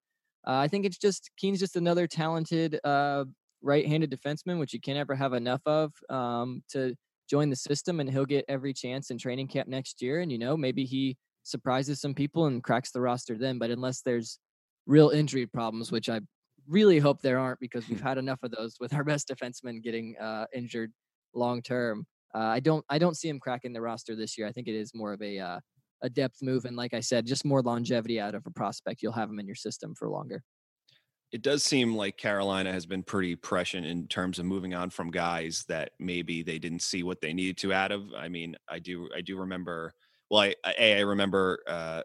uh, I think it's just Keane's just another talented uh, right-handed defenseman, which you can never have enough of um, to join the system, and he'll get every chance in training camp next year. And you know, maybe he surprises some people and cracks the roster then. But unless there's real injury problems, which I really hope there aren't because we've had enough of those with our best defensemen getting uh, injured long term. Uh, I don't I don't see him cracking the roster this year. I think it is more of a uh, a depth move, and like I said, just more longevity out of a prospect. You'll have him in your system for longer. It does seem like Carolina has been pretty prescient in terms of moving on from guys that maybe they didn't see what they needed to out of. I mean, I do I do remember. Well, I, a I remember uh,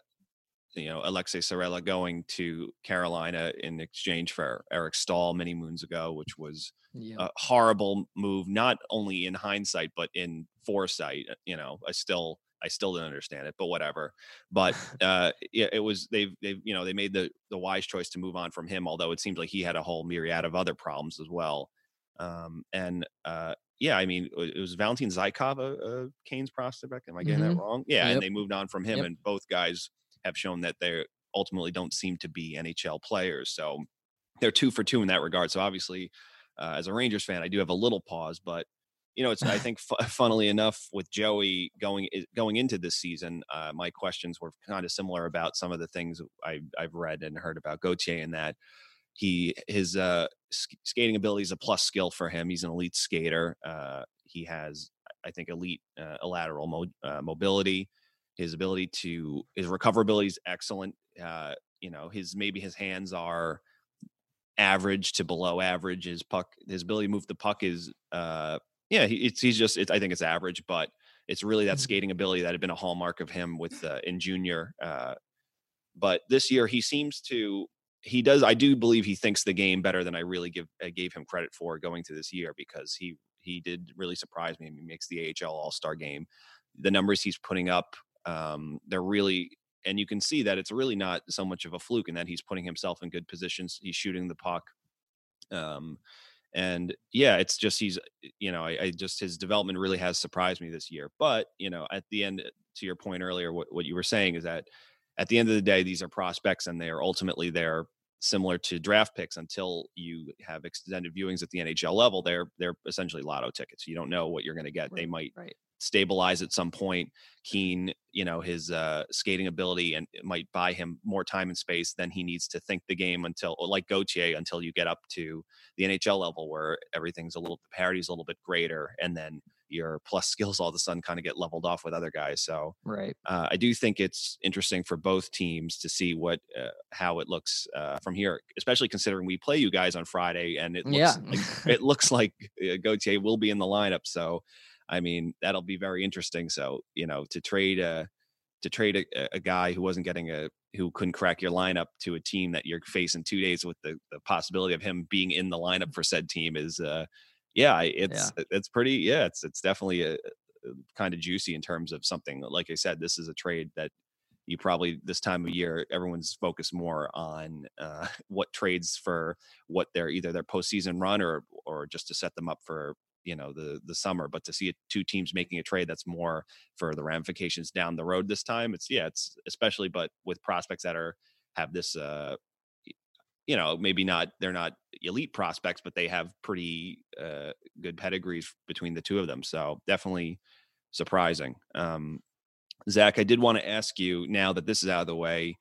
you know Aleksi Saarela going to Carolina in exchange for Eric Staal many moons ago, which was Yeah. a horrible move, not only in hindsight but in foresight. uh, You know, I still I still didn't understand it, but whatever. But uh, yeah, it was they've they've you know they made the the wise choice to move on from him, although it seems like he had a whole myriad of other problems as well. Um, and uh, yeah, I mean, it was Valentin Zykov a, a Canes prospect. Am I getting that Mhm. wrong? Yeah, Yep. and they moved on from him, Yep. and both guys have shown that they ultimately don't seem to be NHL players. So they're two for two in that regard. So obviously, uh, as a Rangers fan, I do have a little pause, but you know, it's I think fu- funnily enough with Joey going going into this season, uh, my questions were kind of similar about some of the things I, I've read and heard about Gauthier and that he his uh, sk- skating ability is a plus skill for him. He's an elite skater. Uh, he has, I think, elite uh, lateral mo- uh, mobility. His ability to his recoverability is excellent. Uh, you know, his maybe his hands are average to below average. His puck, his ability to move the puck is, uh, yeah, he, it's he's just. It's, I think it's average, but it's really that Mhm. skating ability that had been a hallmark of him with uh, in junior. Uh, but this year he seems to he does i do believe he thinks the game better than i really give I gave him credit for going through this year because he he did really surprise me he makes the ahl all-star game the numbers he's putting up um they're really and you can see that it's really not so much of a fluke and that he's putting himself in good positions he's shooting the puck um and yeah it's just he's you know I, I just his development really has surprised me this year but you know at the end to your point earlier what, what you were saying is that at the end of the day, these are prospects and they are ultimately they're similar to draft picks until you have extended viewings at the NHL level. They're they're essentially lotto tickets. You don't know what you're going to get. They might right. stabilize at some point. Keane, you know, his uh, skating ability and it might buy him more time and space than he needs to think the game until, or like Gauthier, until you get up to the NHL level where everything's a little, the parity's a little bit greater, and then your plus skills all of a sudden kind of get leveled off with other guys. So Right. uh, I do think it's interesting for both teams to see what uh, how it looks uh, from here, especially considering we play you guys on Friday, and it looks Yeah. like, it looks like uh, Gauthier will be in the lineup. So, I mean, that'll be very interesting. So, you know, to trade a to trade a, a guy who wasn't getting a who couldn't crack your lineup to a team that you're facing two days with the, the possibility of him being in the lineup for said team is uh yeah it's it's pretty yeah it's it's definitely a, kind of juicy in terms of something like i said this is a trade that you probably this time of year everyone's focused more on uh, what trades for what their either their postseason run or or just to set them up for you know the the summer but to see two teams making a trade that's more for the ramifications down the road this time it's yeah it's especially but with prospects that are have this uh you know maybe not they're not elite prospects but they have pretty uh good pedigrees between the two of them so definitely surprising. Um zach i did want to ask you now that this is out of the way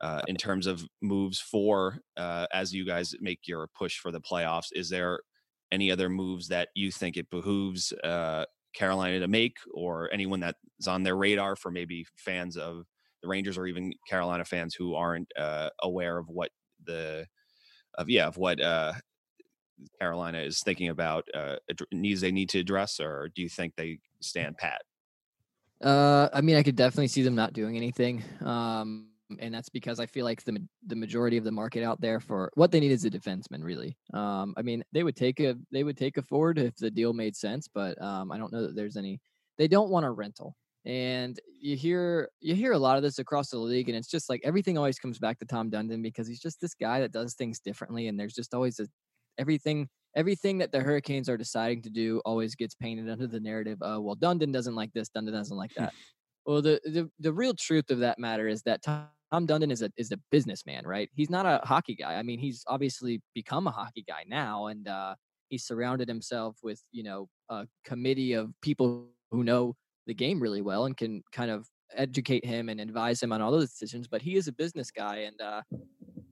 uh, in terms of moves for uh, as you guys make your push for the playoffs is there any other moves that you think it behooves uh, Carolina to make, or anyone that's on their radar for maybe fans of the Rangers or even Carolina fans who aren't uh, aware of what the of yeah of what uh, Carolina is thinking about uh, needs they need to address, or do you think they stand pat? Uh, I mean, I could definitely see them not doing anything. Um, and that's because I feel like the the majority of the market out there for what they need is a defenseman. Really. Um, I mean, they would take a they would take a forward if the deal made sense, but um, I don't know that there's any. They don't want a rental, and you hear you hear a lot of this across the league, and it's just like everything always comes back to Tom Dundon because he's just this guy that does things differently, and there's just always a everything everything that the Hurricanes are deciding to do always gets painted under the narrative. Uh, well, Dundon doesn't like this. Dundon doesn't like that. well, the, the the real truth of that matter is that Tom Tom Dundon is a is a businessman, right? He's not a hockey guy. I mean, he's obviously become a hockey guy now, and uh, he's surrounded himself with you know a committee of people who know the game really well and can kind of educate him and advise him on all those decisions. But he is a business guy, and uh,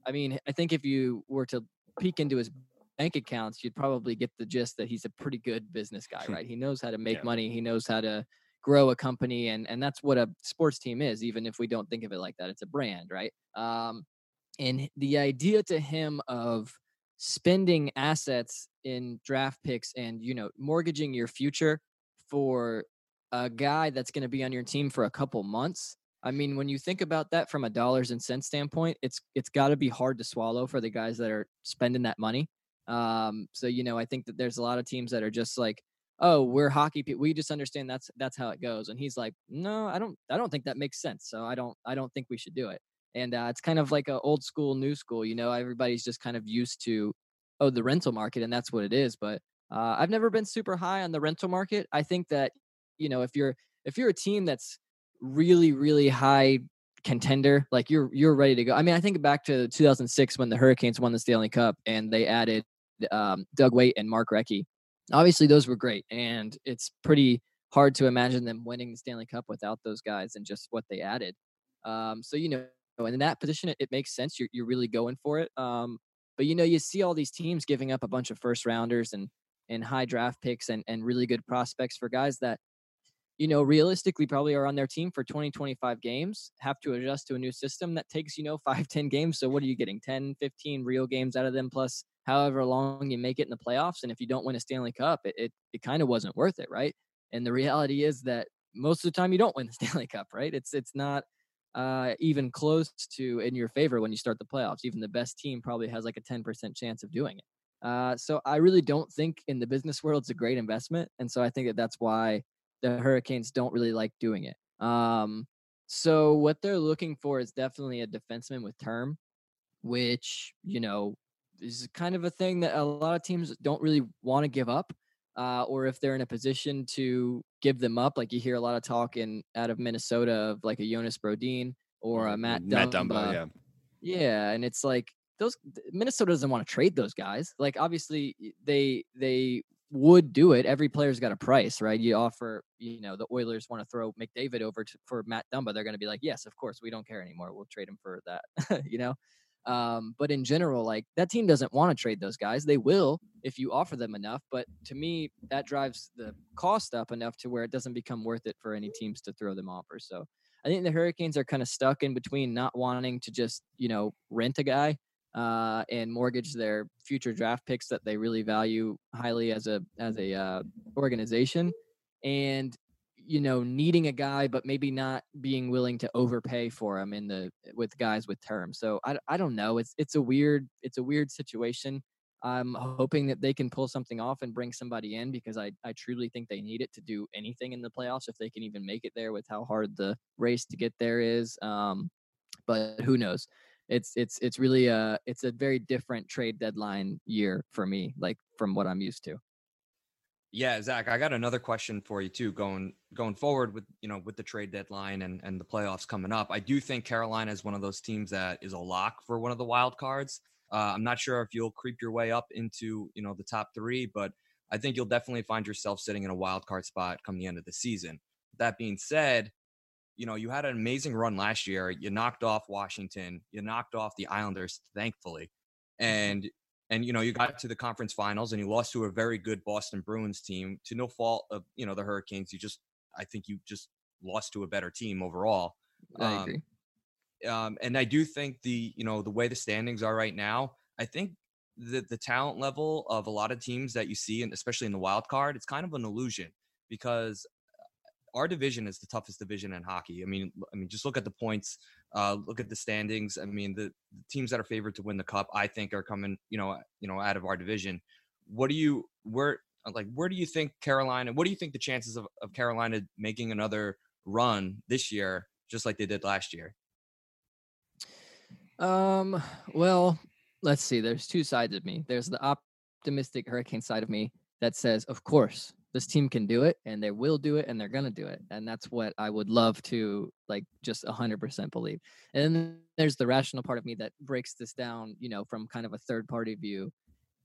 I mean, I think if you were to peek into his bank accounts, you'd probably get the gist that he's a pretty good business guy, right? He knows how to make Yeah. money. He knows how to grow a company, and and that's what a sports team is. Even if we don't think of it like that, it's a brand, right? Um, and the idea to him of spending assets in draft picks and you know mortgaging your future for a guy that's going to be on your team for a couple months I mean, when you think about that from a dollars and cents standpoint, it's it's got to be hard to swallow for the guys that are spending that money. Um, so you know, I think that there's a lot of teams that are just like, oh, we're hockey. We just understand that's that's how it goes. And he's like, no, I don't I don't think that makes sense. So I don't I don't think we should do it. And uh, it's kind of like a old school, new school. You know, everybody's just kind of used to oh the rental market, and that's what it is. But uh, I've never been super high on the rental market. I think that you know if you're if you're a team that's really really high contender like you're you're ready to go. I mean i think back to 2006 when the hurricanes won the stanley cup and they added um, doug weight and mark recchi. Obviously those were great and it's pretty hard to imagine them winning the stanley cup without those guys and just what they added. Um, so you know in that position it, it makes sense. You're, you're really going for it. Um, but you know you see all these teams giving up a bunch of first rounders and and high draft picks and and really good prospects for guys that you know, realistically probably are on their team for 20, 25 games, have to adjust to a new system that takes, you know, five, 10 games. So what are you getting? 10, 15 real games out of them plus however long you make it in the playoffs. And if you don't win a Stanley Cup, it, it, it kind of wasn't worth it, right? And the reality is that most of the time you don't win the Stanley Cup, right? It's it's not uh, even close to in your favor when you start the playoffs. Even the best team probably has like a 10% chance of doing it. Uh, so I really don't think in the business world it's a great investment. And so I think that that's why the Hurricanes don't really like doing it. Um, so what they're looking for is definitely a defenseman with term, which you know is kind of a thing that a lot of teams don't really want to give up. Uh, or if they're in a position to give them up, like you hear a lot of talk in out of Minnesota of like a Jonas Brodin or a Matt Dumba. Matt Dumba, yeah, yeah, and it's like those Minnesota doesn't want to trade those guys. Like obviously they they would do it. Every player's got a price, right? You offer, you know, the Oilers want to throw McDavid over to, for Matt Dumba. They're going to be like, yes, of course, we don't care anymore. We'll trade him for that, you know? Um, but in general, like that team doesn't want to trade those guys. They will if you offer them enough. But to me, that drives the cost up enough to where it doesn't become worth it for any teams to throw them offers. So I think the Hurricanes are kind of stuck in between not wanting to just, you know, rent a guy uh, and mortgage their future draft picks that they really value highly as a as a uh, organization, and you know needing a guy but maybe not being willing to overpay for him in the with guys with terms. So I, I don't know. It's it's a weird it's a weird situation. I'm hoping that they can pull something off and bring somebody in because I, I truly think they need it to do anything in the playoffs if they can even make it there with how hard the race to get there is. Um, but who knows? It's it's it's really a it's a very different trade deadline year for me, like from what I'm used to. Yeah, Zach, I got another question for you too. Going going forward with you know with the trade deadline and and the playoffs coming up, I do think Carolina is one of those teams that is a lock for one of the wild cards. Uh, I'm not sure if you'll creep your way up into you know the top three, but I think you'll definitely find yourself sitting in a wild card spot come the end of the season. That being said, you know, you had an amazing run last year. You knocked off Washington, you knocked off the Islanders, thankfully, mm-hmm. and and you know you got to the conference finals and you lost to a very good Boston Bruins team to no fault of you know the Hurricanes. You just I think you just lost to a better team overall. I um, agree. Um, and I do think the you know the way the standings are right now, I think the the talent level of a lot of teams that you see, and especially in the wild card, it's kind of an illusion because our division is the toughest division in hockey. I mean, I mean, just look at the points, uh, look at the standings. I mean, the, the, teams that are favored to win the cup, I think, are coming, you know, you know, out of our division. What do you where like where do you think Carolina? What do you think the chances of, of Carolina making another run this year, just like they did last year? Um. Well, let's see. There's two sides of me. There's the optimistic Hurricane side of me that says, of course, this team can do it and they will do it and they're going to do it and that's what i would love to like just 100% believe and then there's the rational part of me that breaks this down you know from kind of a third party view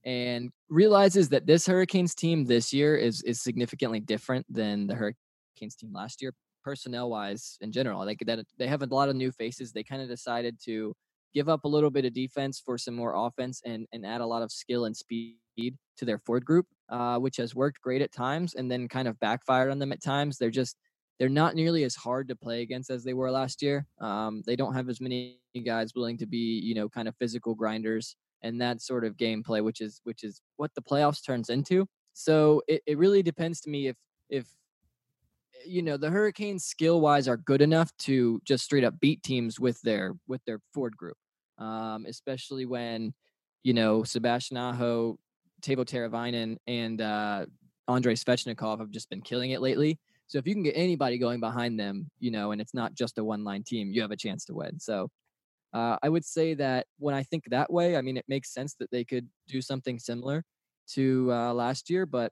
and realizes that this hurricanes team this year is is significantly different than the hurricanes team last year personnel wise in general like that they have a lot of new faces they kind of decided to give up a little bit of defense for some more offense and and add a lot of skill and speed to their forward group, uh, which has worked great at times and then kind of backfired on them at times. They're just they're not nearly as hard to play against as they were last year. Um, they don't have as many guys willing to be you know kind of physical grinders and that sort of gameplay, which is which is what the playoffs turns into. So it, it really depends to me if if you know the Hurricanes skill wise are good enough to just straight up beat teams with their with their forward group, um, especially when you know Sebastian Aho, Teuvo Teravainen, and uh, Andrei Svechnikov have just been killing it lately. So if you can get anybody going behind them, you know, and it's not just a one line team, you have a chance to win. So uh, I would say that when I think that way, I mean, it makes sense that they could do something similar to uh, last year, but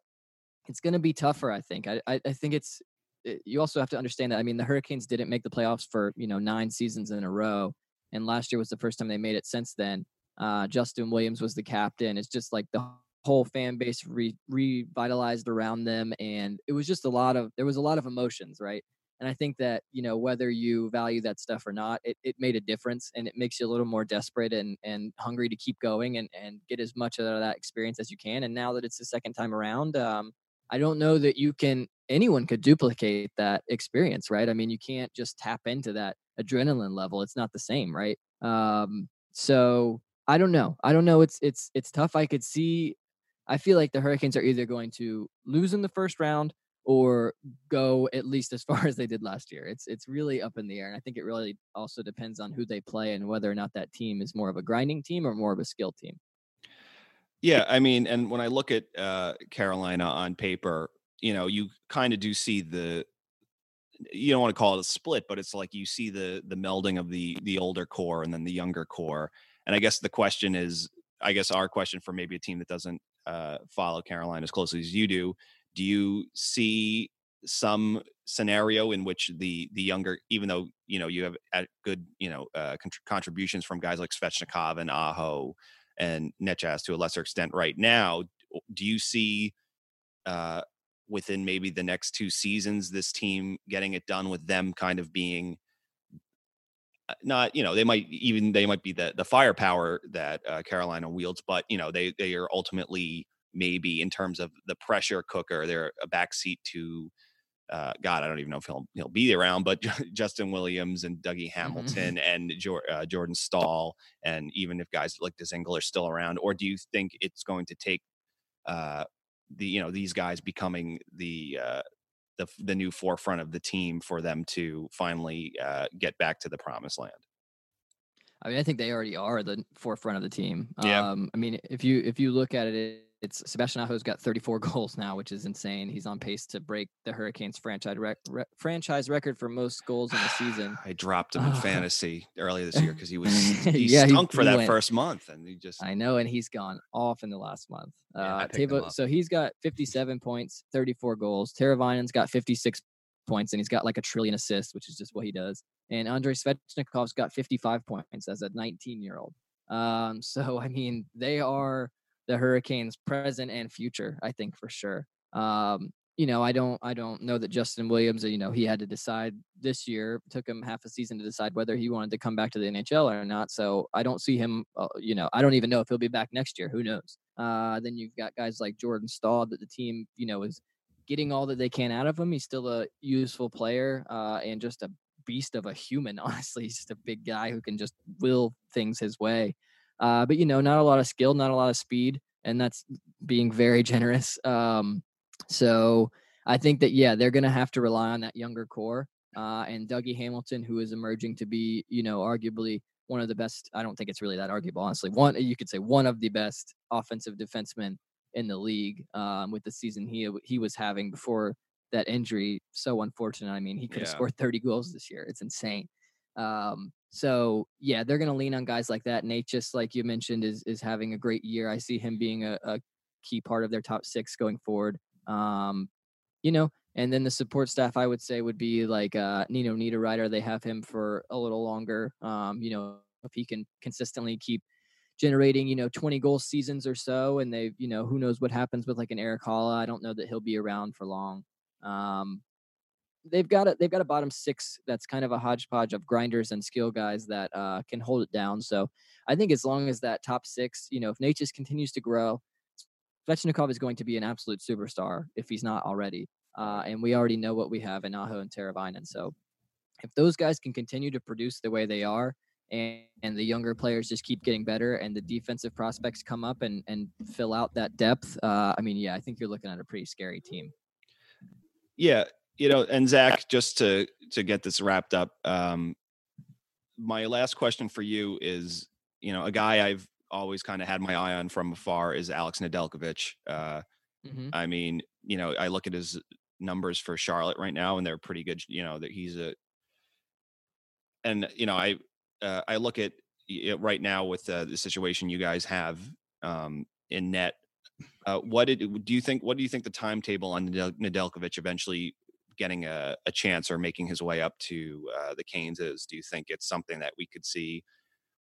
it's going to be tougher. I think. I, I, I think it's. It, you also have to understand that. I mean, the Hurricanes didn't make the playoffs for you know nine seasons in a row, and last year was the first time they made it since then. Uh, Justin Williams was the captain. It's just like the whole fan base re- revitalized around them and it was just a lot of there was a lot of emotions right and i think that you know whether you value that stuff or not it, it made a difference and it makes you a little more desperate and and hungry to keep going and and get as much out of that experience as you can and now that it's the second time around um, i don't know that you can anyone could duplicate that experience right i mean you can't just tap into that adrenaline level it's not the same right um, so I don't know. I don't know. It's it's it's tough. I could see I feel like the Hurricanes are either going to lose in the first round or go at least as far as they did last year. It's it's really up in the air, and I think it really also depends on who they play and whether or not that team is more of a grinding team or more of a skill team. Yeah, I mean, and when I look at uh, Carolina on paper, you know, you kind of do see the you don't want to call it a split, but it's like you see the the melding of the the older core and then the younger core. And I guess the question is, I guess our question for maybe a team that doesn't uh, follow Carolina as closely as you do, do you see some scenario in which the the younger, even though you know you have good you know uh, contributions from guys like Svechnikov and Aho and Necas to a lesser extent right now, do you see uh, within maybe the next two seasons this team getting it done with them kind of being not you know they might even they might be the the firepower that uh, Carolina wields, but you know they they are ultimately maybe in terms of the pressure cooker, they're a backseat to. Uh, God, I don't even know if he'll he'll be around, but Justin Williams and Dougie mm-hmm. Hamilton mm-hmm. and jo- uh, Jordan Staal, and even if guys like Dzingel are still around, or do you think it's going to take uh, the you know these guys becoming the uh, the the new forefront of the team for them to finally uh, get back to the promised land. I mean, I think they already are the forefront of the team. Yeah. Um, I mean, if you if you look at it, it's Sebastian Aho's got 34 goals now, which is insane. He's on pace to break the Hurricanes franchise rec- re- franchise record for most goals in the season. I dropped him in fantasy earlier this year because he was he yeah, stunk he, for he that went. first month, and he just I know, and he's gone off in the last month. Yeah, uh, so he's got 57 points, 34 goals. Teravainen's got 56 points, and he's got like a trillion assists, which is just what he does. And Andrei Svechnikov's got 55 points as a 19 year old. Um, so I mean, they are the Hurricanes present and future, I think for sure. Um, you know, I don't I don't know that Justin Williams, you know, he had to decide this year. Took him half a season to decide whether he wanted to come back to the NHL or not. So I don't see him. Uh, you know, I don't even know if he'll be back next year. Who knows? Uh, then you've got guys like Jordan Staal that the team, you know, is getting all that they can out of him. He's still a useful player uh, and just a beast of a human. Honestly, he's just a big guy who can just will things his way. Uh, but you know, not a lot of skill, not a lot of speed, and that's being very generous. Um, so I think that yeah, they're going to have to rely on that younger core. Uh, and Dougie Hamilton, who is emerging to be, you know, arguably one of the best. I don't think it's really that arguable, honestly. One, you could say one of the best offensive defensemen in the league um, with the season he he was having before that injury. So unfortunate. I mean, he could have yeah. scored 30 goals this year. It's insane. Um, so yeah, they're going to lean on guys like that. Nate, just like you mentioned, is is having a great year. I see him being a, a key part of their top six going forward. Um, you know, and then the support staff, I would say, would be like uh, Nino Niederreiter. They have him for a little longer. Um, you know, if he can consistently keep generating, you know, 20 goal seasons or so, and they, you know, who knows what happens with like an Erik Haula. I don't know that he'll be around for long. Um, they've got a they've got a bottom six that's kind of a hodgepodge of grinders and skill guys that uh, can hold it down. So I think as long as that top six, you know, if Necas continues to grow, Svechnikov is going to be an absolute superstar if he's not already. Uh, and we already know what we have in Aho and Teravainen. So if those guys can continue to produce the way they are, and, and the younger players just keep getting better, and the defensive prospects come up and and fill out that depth, uh, I mean, yeah, I think you're looking at a pretty scary team. Yeah, you know, and Zach, just to to get this wrapped up, um, my last question for you is, you know, a guy I've always kind of had my eye on from afar is Alex Nedeljkovic. Uh, Mhm. I mean, you know, I look at his numbers for Charlotte right now, and they're pretty good. You know, that he's a, and you know, I uh, I look at y- uh, right now with uh, the situation you guys have um, in net. Uh, what did do you think? What do you think the timetable on Nedel- Nedeljkovic eventually getting a, a chance or making his way up to uh, the Canes is? Do you think it's something that we could see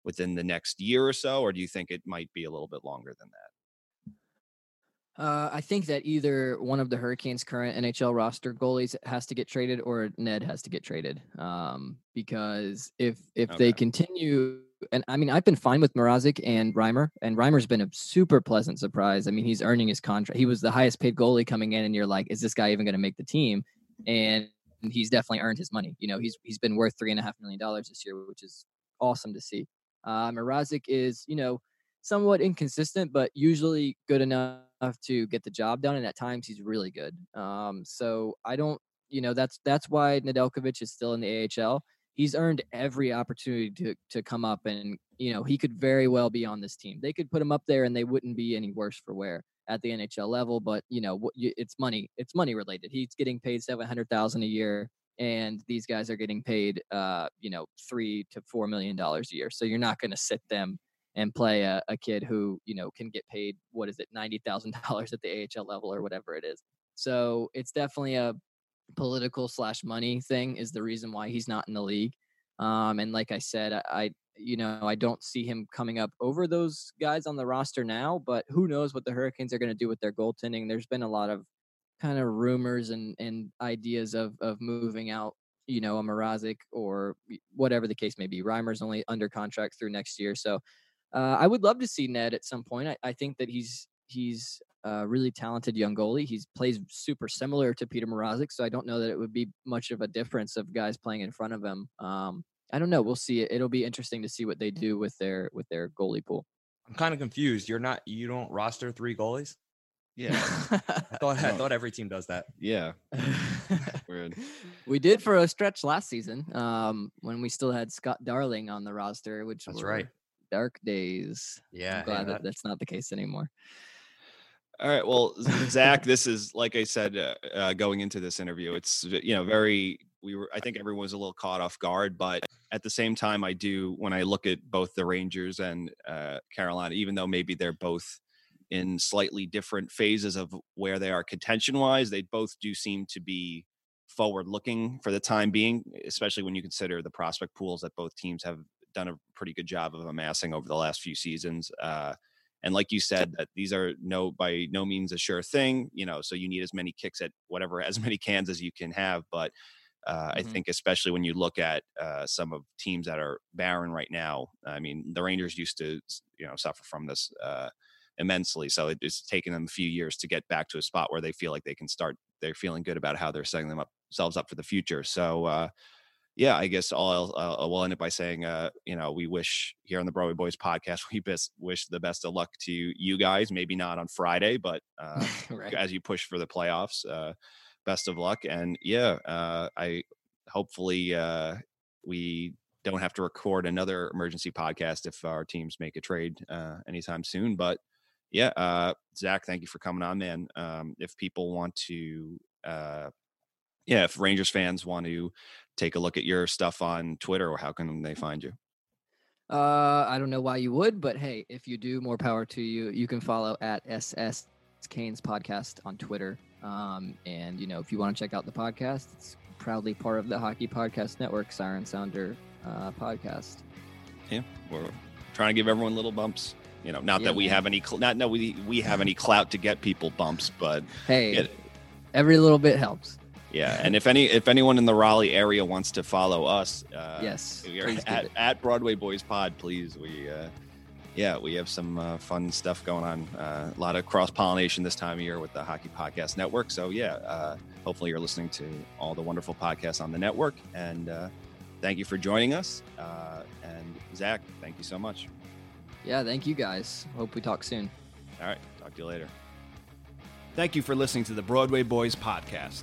within the next year or so, or do you think it might be a little bit longer than that? Uh, I think that either one of the Hurricanes' current NHL roster goalies has to get traded, or Ned has to get traded. Um, because if if Okay. they continue, and I mean, I've been fine with Mrazek and Reimer, and Reimer's been a super pleasant surprise. I mean, he's earning his contract. He was the highest paid goalie coming in, and you're like, is this guy even going to make the team? And he's definitely earned his money. You know, he's he's been worth three and a half million dollars this year, which is awesome to see. Uh, Mrazek is, you know, somewhat inconsistent, but usually good enough to get the job done. And at times he's really good. Um, so I don't, you know, that's that's why Nedeljkovic is still in the AHL. He's earned every opportunity to to come up, and you know he could very well be on this team. They could put him up there, and they wouldn't be any worse for wear at the NHL level. But you know, it's money. It's money related. He's getting paid seven hundred thousand a year, and these guys are getting paid, uh, you know, three to four million dollars a year. So you're not going to sit them and play a, a kid who you know can get paid what is it ninety thousand dollars at the AHL level or whatever it is. So it's definitely a political slash money thing is the reason why he's not in the league. Um, and like I said, I, I you know I don't see him coming up over those guys on the roster now. But who knows what the Hurricanes are going to do with their goaltending? There's been a lot of kind of rumors and and ideas of of moving out you know, a Mrazek or whatever the case may be. Reimer's only under contract through next year, so uh, I would love to see Ned at some point. I, I think that he's he's a really talented young goalie. He plays super similar to Petr Mrazek, so I don't know that it would be much of a difference of guys playing in front of him. Um, I don't know. We'll see. It. It'll be interesting to see what they do with their with their goalie pool. I'm kind of confused. You're not you don't roster three goalies? Yeah, I thought I thought every team does that. yeah. Weird. we did for a stretch last season um, when we still had Scott Darling on the roster, which That's were right. dark days. Yeah, I'm glad that that- that's not the case anymore. All right. Well, Zach, this is like I said uh, uh, going into this interview. It's you know very. We were. I think everyone was a little caught off guard, but at the same time, I do when I look at both the Rangers and uh, Carolina, even though maybe they're both in slightly different phases of where they are contention wise, they both do seem to be forward looking for the time being, especially when you consider the prospect pools that both teams have done a pretty good job of amassing over the last few seasons. Uh, and like you said, that these are no by no means a sure thing, you know. So you need as many kicks at whatever, as many cans as you can have. But uh, I Mhm. think, especially when you look at uh, some of teams that are barren right now. I mean, the Rangers used to, you know, suffer from this uh, immensely. So it- it's taken them a few years to get back to a spot where they feel like they can start. They're feeling good about how they're setting them up, themselves up for the future. So. Uh, yeah, I guess all else, uh, we'll end it by saying, uh, you know, we wish here on the Broadway Boys podcast, we best wish the best of luck to you guys. Maybe not on Friday, but uh, right. as you push for the playoffs, uh, best of luck. And yeah, uh, I hopefully uh, we don't have to record another emergency podcast if our teams make a trade uh, anytime soon. But yeah, uh, Zach, thank you for coming on, man. Um, if people want to, uh, yeah, if Rangers fans want to take a look at your stuff on Twitter, or how can they find you? Uh, I don't know why you would, but hey, if you do, more power to you. You can follow at SS Canes Podcast on Twitter. Um, and you know, if you want to check out the podcast, it's proudly part of the Hockey Podcast Network, Siren Sounder uh, podcast. Yeah, we're trying to give everyone little bumps. You know, not Yeah, that we man. have any, cl- not that we we have any clout to get people bumps, but Hey, every little bit helps. Yeah. And if any if anyone in the Raleigh area wants to follow us, uh, yes, we are at, at Broadway Boys Pod. Please, we uh, yeah, we have some uh, fun stuff going on. Uh, a lot of cross pollination this time of year with the Hockey Podcast Network. So yeah, uh, hopefully you're listening to all the wonderful podcasts on the network. And uh, thank you for joining us. Uh, and Zach, thank you so much. Yeah, thank you guys. Hope we talk soon. All right. Talk to you later. Thank you for listening to the Broadway Boys podcast.